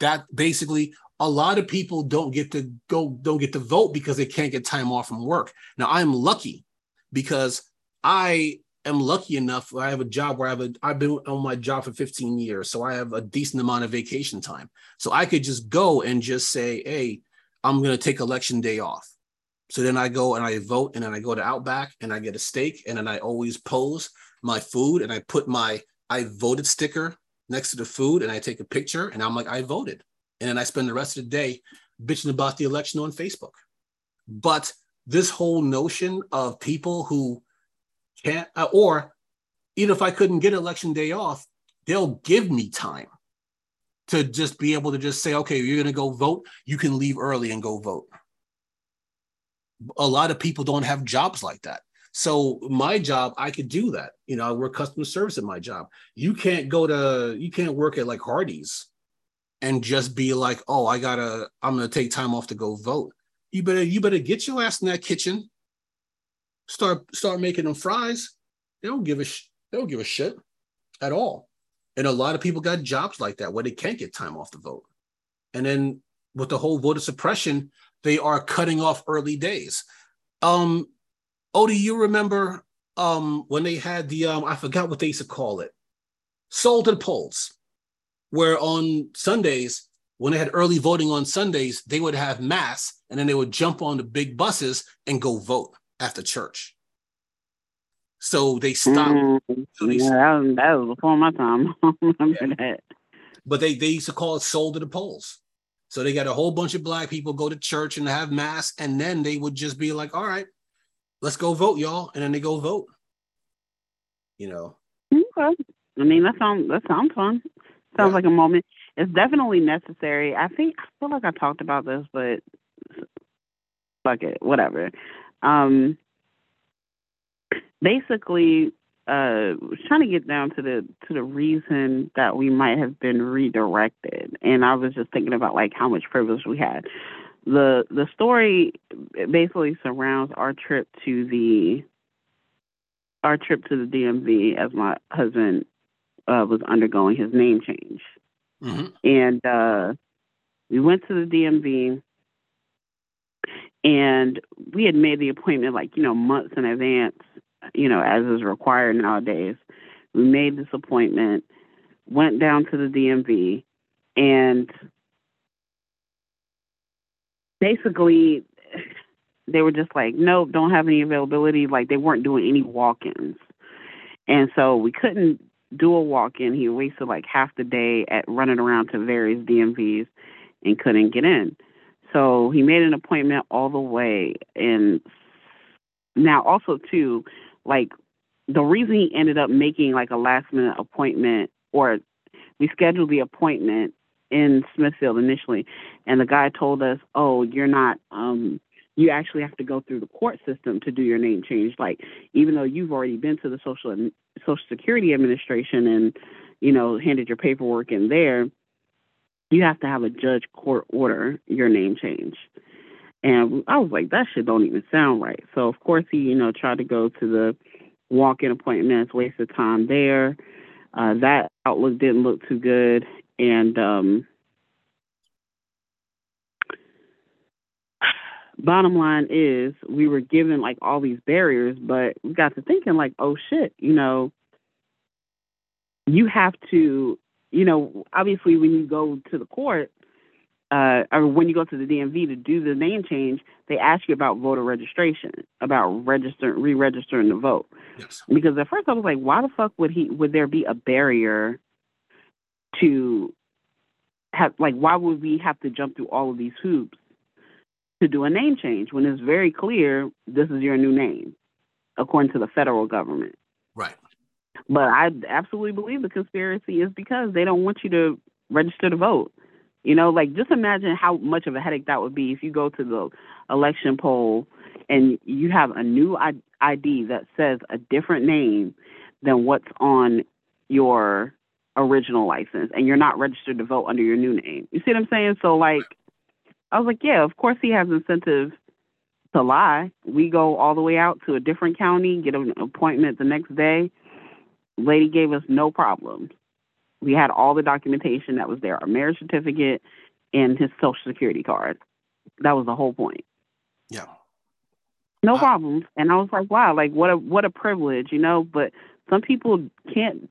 That basically a lot of people don't get to go, don't get to vote because they can't get time off from work. Now I'm lucky because I am lucky enough. I have a job where I have a, I've been on my job for 15 years, so I have a decent amount of vacation time. So I could just go and just say, "Hey, I'm going to take election day off." So then I go and I vote, and then I go to Outback and I get a steak, and then I always pose my food and I put my I voted sticker next to the food, and I take a picture, and I'm like, I voted, and then I spend the rest of the day bitching about the election on Facebook. But this whole notion of people who can't, uh, or even if I couldn't get election day off, they'll give me time to just be able to just say, okay, you're going to go vote. You can leave early and go vote. A lot of people don't have jobs like that. So my job, I could do that. You know, I work customer service at my job. You can't go to, you can't work at like Hardee's and just be like, oh, I gotta, I'm gonna take time off to go vote. You better, you better get your ass in that kitchen. Start, start making them fries. They don't give a, sh- they don't give a shit at all. And a lot of people got jobs like that where they can't get time off to vote. And then with the whole voter suppression, they are cutting off early days. Um, Odie, you remember um when they had the um, I forgot what they used to call it, souls to the polls where on Sundays, when they had early voting on Sundays, they would have mass and then they would jump on the big buses and go vote after church. So they stopped. Mm-hmm. So they yeah, that was, that was before my time. remember yeah. that. But they, they used to call it souls to the polls. So they got a whole bunch of black people go to church and have mass, and then they would just be like, all right, let's go vote, y'all. And then they go vote. You know. Okay. I mean, that sounds that sounds fun. Sounds yeah. like a moment. It's definitely necessary. I think I feel like I talked about this, but fuck it, whatever. Um, basically, uh, trying to get down to the to the reason that we might have been redirected, and I was just thinking about like how much privilege we had. the The story basically surrounds our trip to the our trip to the DMV as my husband uh, was undergoing his name change. Mm-hmm. And uh, we went to the DMV and we had made the appointment like, you know, months in advance, you know, as is required nowadays. We made this appointment, went down to the DMV, and basically they were just like, nope, don't have any availability. Like they weren't doing any walk ins. And so we couldn't do a walk in. He wasted like half the day at running around to various DMVs and couldn't get in. So he made an appointment all the way. And now, also, too, like the reason he ended up making like a last minute appointment or we scheduled the appointment in Smithfield initially, and the guy told us, "Oh, you're not um, you actually have to go through the court system to do your name change. Like even though you've already been to the social Social Security Administration and you know handed your paperwork in there, you have to have a judge court order your name change. And I was like, that shit don't even sound right. So of course he you know tried to go to the walk-in appointments, wasted time there. Uh, that outlook didn't look too good, and um, bottom line is we were given like all these barriers, but we got to thinking like, oh shit, you know, you have to, you know, obviously when you go to the court, uh, or when you go to the DMV to do the name change, they ask you about voter registration, about registering, re-registering to vote. Yes. Because at first I was like, why the fuck would he? Would there be a barrier to have? Like, why would we have to jump through all of these hoops to do a name change when it's very clear this is your new name, according to the federal government. Right. But I absolutely believe the conspiracy is because they don't want you to register to vote. You know, like just imagine how much of a headache that would be if you go to the election poll and you have a new ID that says a different name than what's on your original license and you're not registered to vote under your new name. You see what I'm saying? So like I was like, yeah, of course he has incentive to lie. We go all the way out to a different county, get an appointment the next day. Lady gave us no problems. We had all the documentation that was there, our marriage certificate and his social security card. That was the whole point. Yeah. No problems. And I was like, wow, like what a what a privilege, you know. But some people can't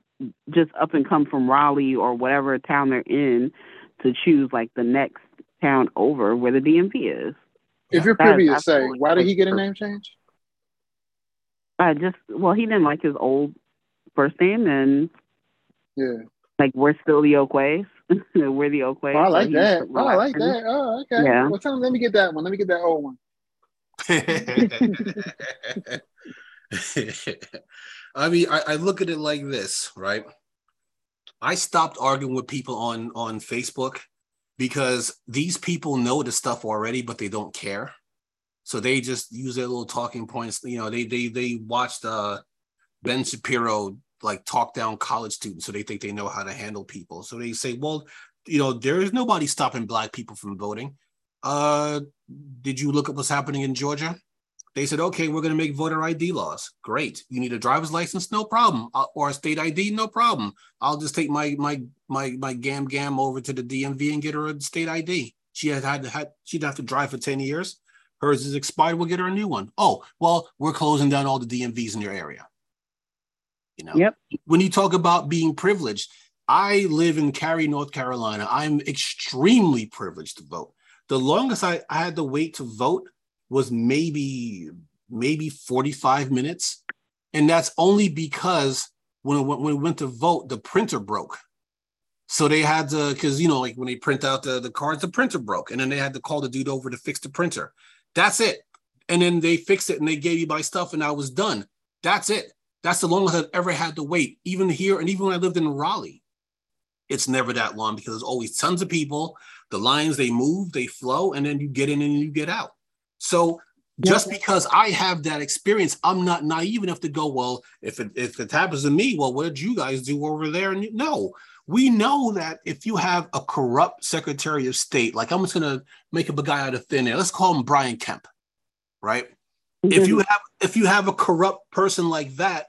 just up and come from Raleigh or whatever town they're in to choose like the next town over where the DMV is. If you're privy to say, why did he get a name change? I just well, he didn't like his old first name, and yeah, like we're still the Oakways. we're the Oakways. Oh, I like so that. Oh, I like that. Oh, okay. Yeah. Well, tell him, let me get that one. Let me get that old one. I mean, I, I look at it like this, right? I stopped arguing with people on on Facebook because these people know the stuff already, but they don't care. So they just use their little talking points. You know, they they they watched uh, Ben Shapiro like talk down college students, so they think they know how to handle people. So they say, well, you know, there is nobody stopping black people from voting. Uh, did you look at what's happening in Georgia? They said, okay, we're going to make voter ID laws. Great. You need a driver's license? No problem. Uh, or a state ID? No problem. I'll just take my my my my gam gam over to the DMV and get her a state ID. She had had, had she'd have to drive for 10 years. Hers is expired. We'll get her a new one. Oh, well, we're closing down all the DMVs in your area. You know, yep. when you talk about being privileged, I live in Cary, North Carolina. I'm extremely privileged to vote. The longest I, I had to wait to vote was maybe maybe 45 minutes. And that's only because when when we went to vote the printer broke. So they had to because you know like when they print out the, the cards the printer broke. And then they had to call the dude over to fix the printer. That's it. And then they fixed it and they gave you my stuff and i was done. That's it that's the longest i've ever had to wait even here and even when i lived in raleigh it's never that long because there's always tons of people the lines they move they flow and then you get in and you get out so just because I have that experience, I'm not naive enough to go, well, if it if it happens to me, well, what did you guys do over there? And you, no, we know that if you have a corrupt Secretary of State, like I'm just gonna make up a guy out of thin air, let's call him Brian Kemp, right? Mm-hmm. If you have if you have a corrupt person like that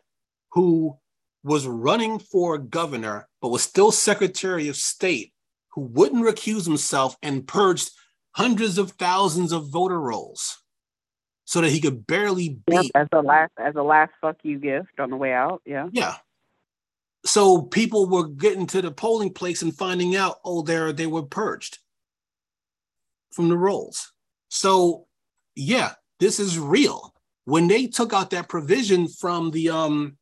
who was running for governor but was still Secretary of State, who wouldn't recuse himself and purged hundreds of thousands of voter rolls so that he could barely beat yep, as a last as a last fuck you gift on the way out. Yeah. Yeah. So people were getting to the polling place and finding out, oh, there they were purged from the rolls. So yeah, this is real. When they took out that provision from the um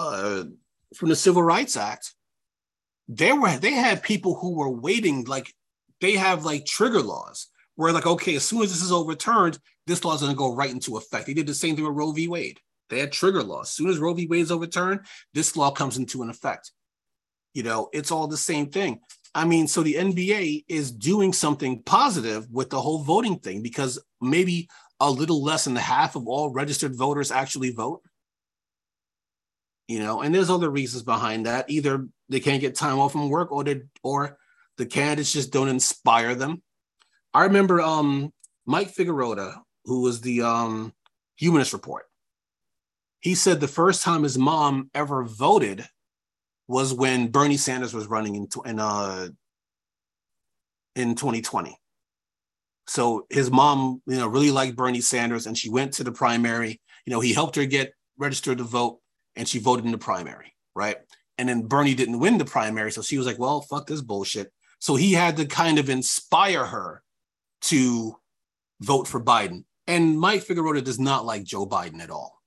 uh from the Civil Rights Act, there were they had people who were waiting like they have like trigger laws where like, okay, as soon as this is overturned, this law is going to go right into effect. They did the same thing with Roe v. Wade. They had trigger laws. As soon as Roe v. Wade is overturned, this law comes into an effect. You know, it's all the same thing. I mean, so the NBA is doing something positive with the whole voting thing because maybe a little less than half of all registered voters actually vote. You know, and there's other reasons behind that. Either they can't get time off from work, or they or the candidates just don't inspire them. I remember um, Mike Figueroa, who was the um, Humanist Report. He said the first time his mom ever voted was when Bernie Sanders was running in in uh in 2020. So his mom, you know, really liked Bernie Sanders, and she went to the primary. You know, he helped her get registered to vote, and she voted in the primary, right? And then Bernie didn't win the primary, so she was like, "Well, fuck this bullshit." So he had to kind of inspire her to vote for Biden. And Mike Figueroa does not like Joe Biden at all.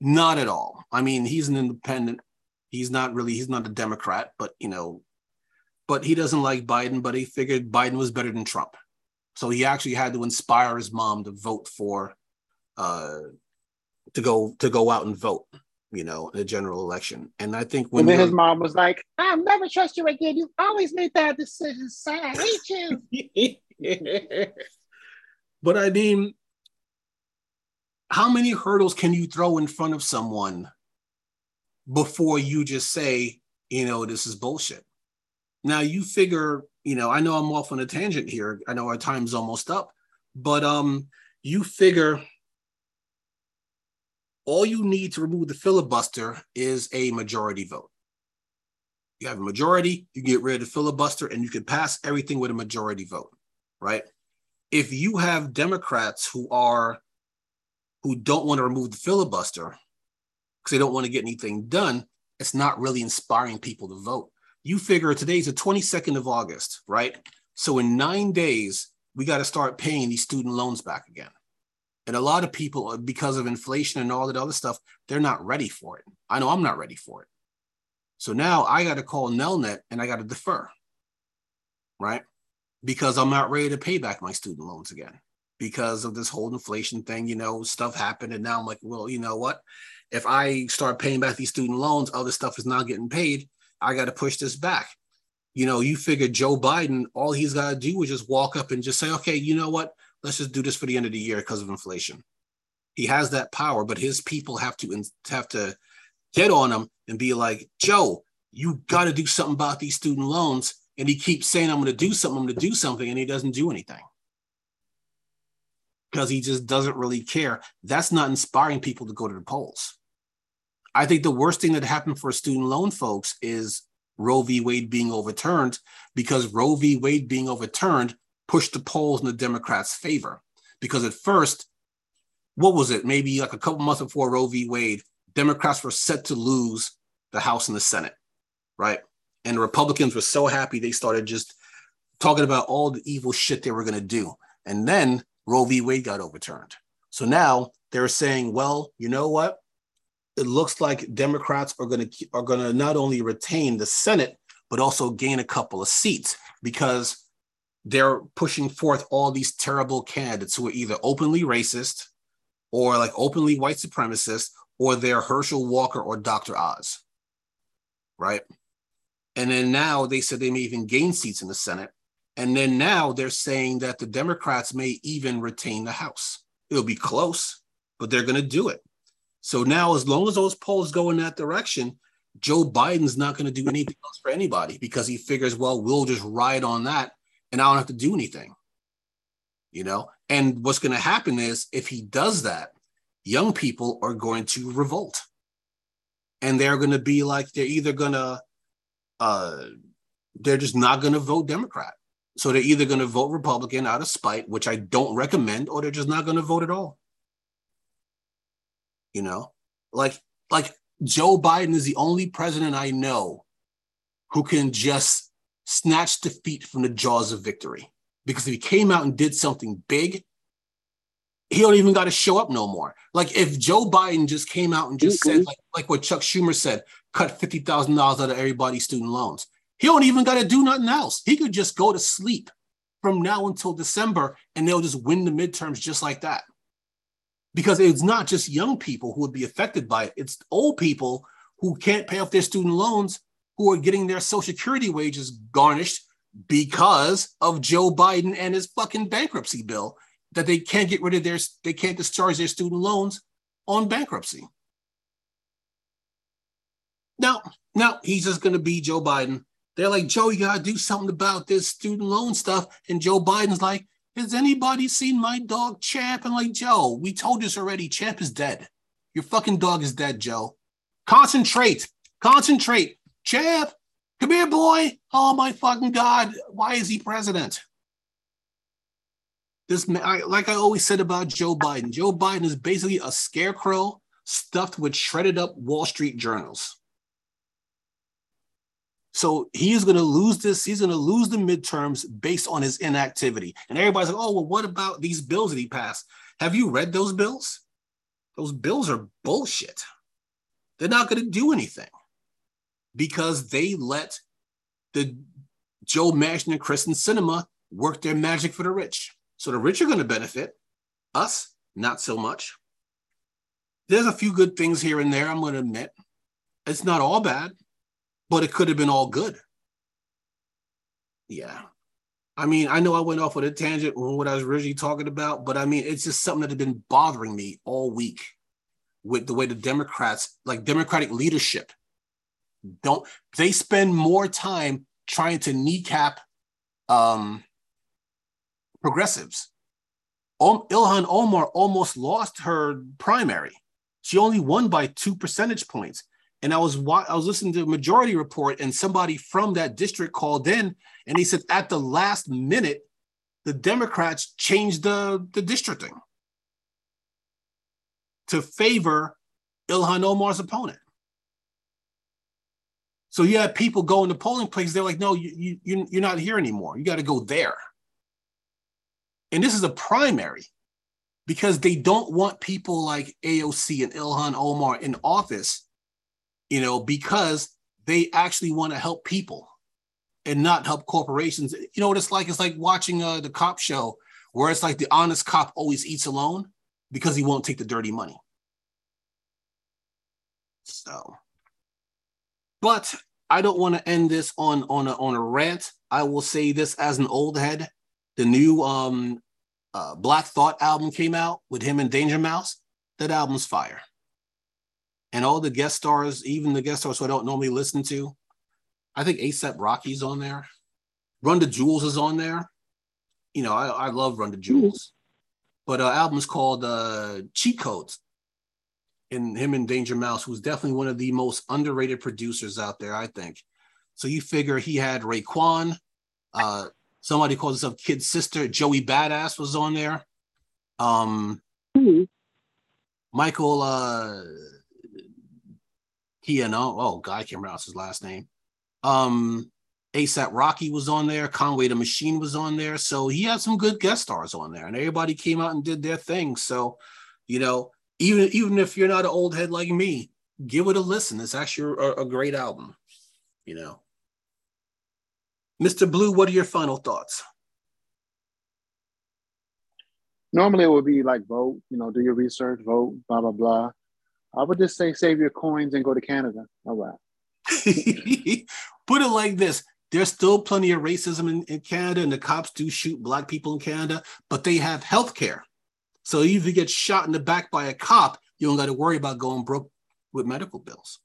Not at all. I mean, he's an independent. He's not really, he's not a Democrat, but you know, but he doesn't like Biden, but he figured Biden was better than Trump. So he actually had to inspire his mom to vote for uh to go to go out and vote you know, in the general election. And I think when and then his mom was like, I'll never trust you again. You always made bad decisions, son. I hate you. but I mean, how many hurdles can you throw in front of someone before you just say, you know, this is bullshit? Now you figure, you know, I know I'm off on a tangent here. I know our time's almost up, but um, you figure all you need to remove the filibuster is a majority vote. You have a majority, you get rid of the filibuster, and you can pass everything with a majority vote, right? If you have Democrats who are who don't want to remove the filibuster because they don't want to get anything done, it's not really inspiring people to vote. You figure today's the 22nd of August, right? So in nine days, we got to start paying these student loans back again. And a lot of people, uh, because of inflation and all that other stuff, they're not ready for it. I know I'm not ready for it. So now I got to call Nelnet and I got to defer, right? Because I'm not ready to pay back my student loans again because of this whole inflation thing. You know, stuff happened. And now I'm like, well, you know what? If I start paying back these student loans, other stuff is not getting paid. I got to push this back. You know, you figure Joe Biden, all he's got to do is just walk up and just say, okay, you know what? Let's just do this for the end of the year because of inflation. He has that power, but his people have to have to get on him and be like, Joe, you got to do something about these student loans. And he keeps saying, I'm going to do something, I'm going to do something, and he doesn't do anything because he just doesn't really care. That's not inspiring people to go to the polls. I think the worst thing that happened for student loan folks is Roe v. Wade being overturned because Roe v. Wade being overturned pushed the polls in the Democrats' favor. Because at first, what was it? Maybe like a couple months before Roe v. Wade, Democrats were set to lose the House and the Senate, right? And the Republicans were so happy they started just talking about all the evil shit they were going to do. And then Roe v. Wade got overturned. So now they're saying, well, you know what? It looks like Democrats are going to are going to not only retain the Senate but also gain a couple of seats because they're pushing forth all these terrible candidates who are either openly racist or like openly white supremacist or they're Herschel Walker or Dr. Oz. Right. And then now they said they may even gain seats in the Senate. And then now they're saying that the Democrats may even retain the House. It'll be close, but they're going to do it. So now, as long as those polls go in that direction, Joe Biden's not going to do anything else for anybody because he figures, well, we'll just ride on that and I don't have to do anything. You know, and what's going to happen is if he does that, young people are going to revolt. And they're going to be like, they're either going to, uh, they're just not going to vote Democrat. So they're either going to vote Republican out of spite, which I don't recommend, or they're just not going to vote at all. You know, like like Joe Biden is the only president I know who can just snatch defeat from the jaws of victory. Because if he came out and did something big, he don't even got to show up no more. Like if Joe Biden just came out and just mm-hmm. said, like, like what Chuck Schumer said, cut fifty thousand dollars out of everybody's student loans. He don't even got to do nothing else. He could just go to sleep from now until December and they'll just win the midterms just like that. Because it's not just young people who would be affected by it, it's old people who can't pay off their student loans who are getting their social security wages garnished because of Joe Biden and his fucking bankruptcy bill that they can't get rid of their they can't discharge their student loans on bankruptcy. Now, now he's just going to be Joe Biden they're like, Joe, you got to do something about this student loan stuff. And Joe Biden's like, has anybody seen my dog Champ? And like, Joe, we told you this already. Champ is dead. Your fucking dog is dead, Joe. Concentrate. Concentrate. Champ, come here, boy. Oh my fucking God. Why is he president? This like I always said about Joe Biden. Joe Biden is basically a scarecrow stuffed with shredded up Wall Street journals. So he is going to lose this. He's going to lose the midterms based on his inactivity. And everybody's like, oh, well, what about these bills that he passed? Have you read those bills? Those bills are bullshit. They're not going to do anything because they let the Joe Manchin and Kyrsten Sinema work their magic for the rich. So the rich are going to benefit. Us, not so much. There's a few good things here and there, I'm going to admit. It's not all bad but it could have been all good. Yeah. I mean, I know I went off on a tangent on what I was originally talking about, but I mean, it's just something that had been bothering me all week with the way the Democrats, like Democratic leadership, don't they spend more time trying to kneecap um, progressives. Um, Ilhan Omar almost lost her primary. She only won by two percentage points. And I was I was listening to the Majority Report, and somebody from that district called in, and he said at the last minute, the Democrats changed the the districting. to favor Ilhan Omar's opponent. So you have people go into polling places. They're like, no, you, you, you're not here anymore. You got to go there. And this is a primary because they don't want people like AOC and Ilhan Omar in office, you know, because they actually want to help people and not help corporations. You know what it's like? It's like watching uh, the cop show where it's like the honest cop always eats alone because he won't take the dirty money. So, but I don't want to end this on on a, on a rant. I will say this as an old head. The new um uh, Black Thought album came out with him and Danger Mouse. That album's fire. And all the guest stars, even the guest stars who I don't normally listen to, I think ASAP Rocky's on there. Run the Jewels is on there. You know, I, I love Run the Jewels. But uh album's called uh Cheat Codes and him and Danger Mouse, who's definitely one of the most underrated producers out there, I think. So you figure he had Raekwon, uh, somebody calls himself Kid Sister, Joey Badass was on there. Um, mm-hmm. Michael uh, Kiano, oh God, I can't pronounce his last name. Um, ASAP Rocky was on there, Conway the Machine was on there. So he had some good guest stars on there, and everybody came out and did their thing. So, you know, even even if you're not an old head like me, give it a listen. It's actually a, a great album, you know. Mr. Blue, what are your final thoughts? Normally it would be like vote, you know, do your research, vote, blah blah blah. I would just say save your coins and go to Canada. All right. Put it like this. There's still plenty of racism in, in Canada, and the cops do shoot black people in Canada, but they have health care so if you get shot in the back by a cop, you don't got to worry about going broke with medical bills.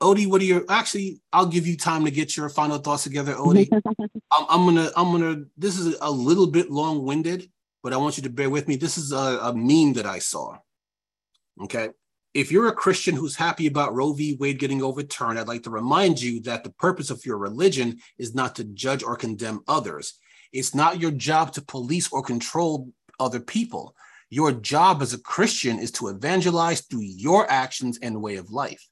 Odie, what are your actually? I'll give you time to get your final thoughts together, Odie. I'm, I'm, gonna, I'm gonna. This is a little bit long-winded, but I want you to bear with me. This is a, a meme that I saw. Okay, if you're a Christian who's happy about Roe v. Wade getting overturned, I'd like to remind you that the purpose of your religion is not to judge or condemn others. It's not your job to police or control other people. Your job as a Christian is to evangelize through your actions and way of life.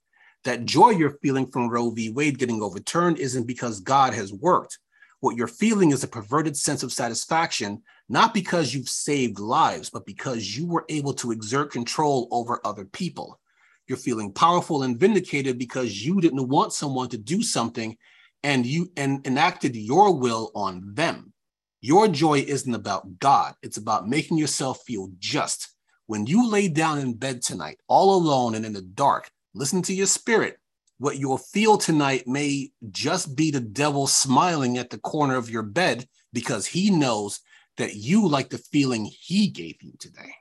That joy you're feeling from Roe v. Wade getting overturned isn't because God has worked. What you're feeling is a perverted sense of satisfaction, not because you've saved lives, but because you were able to exert control over other people. You're feeling powerful and vindicated because you didn't want someone to do something and you enacted your will on them. Your joy isn't about God, it's about making yourself feel just. When you lay down in bed tonight, all alone and in the dark, listen to your spirit. What you'll feel tonight may just be the devil smiling at the corner of your bed because he knows that you like the feeling he gave you today.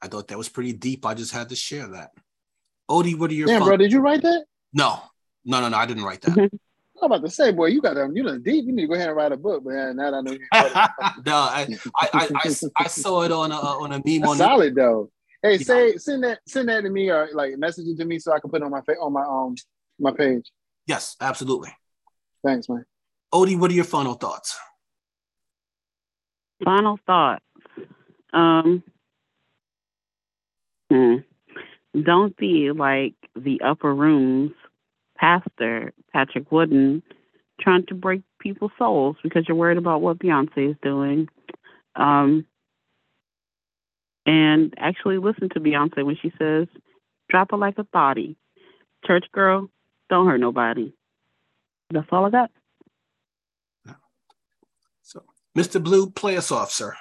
I thought that was pretty deep. I just had to share that. Odie, what are your Yeah, bro, did you write that? No, no, no, no, I didn't write that. Mm-hmm. I'm about to say, boy, you got them. You done deep. You need to go ahead and write a book, man. Now that I know you. no, I, I, I, I, I, saw it on a on a meme. On solid the, though. Hey, yeah. say send that send that to me or like message it to me so I can put it on my fa- on my um my page. Yes, absolutely. Thanks, man. Odie, what are your final thoughts? Final thoughts. Um. Hmm. Don't be like the upper rooms pastor, Patrick Wooden, trying to break people's souls because you're worried about what Beyonce is doing. Um, and actually listen to Beyonce when she says, drop it like a thotty. Church girl, don't hurt nobody. That's all I got. So, Mr. Blue, play us off, sir.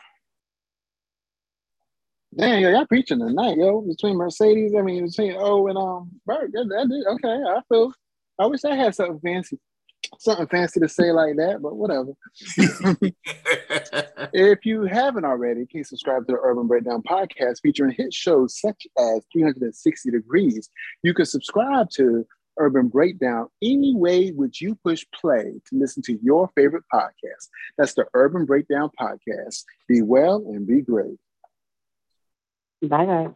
Damn, yo, y'all preaching tonight, yo. Between Mercedes, I mean, between O and um, Berg. That, that, okay, I feel I wish I had something fancy, something fancy to say like that, but whatever. if you haven't already, please subscribe to the Urban Breakdown podcast featuring hit shows such as 360 Degrees. You can subscribe to Urban Breakdown any way which you push play to listen to your favorite podcast. That's the Urban Breakdown podcast. Be well and be great. Bye, guys.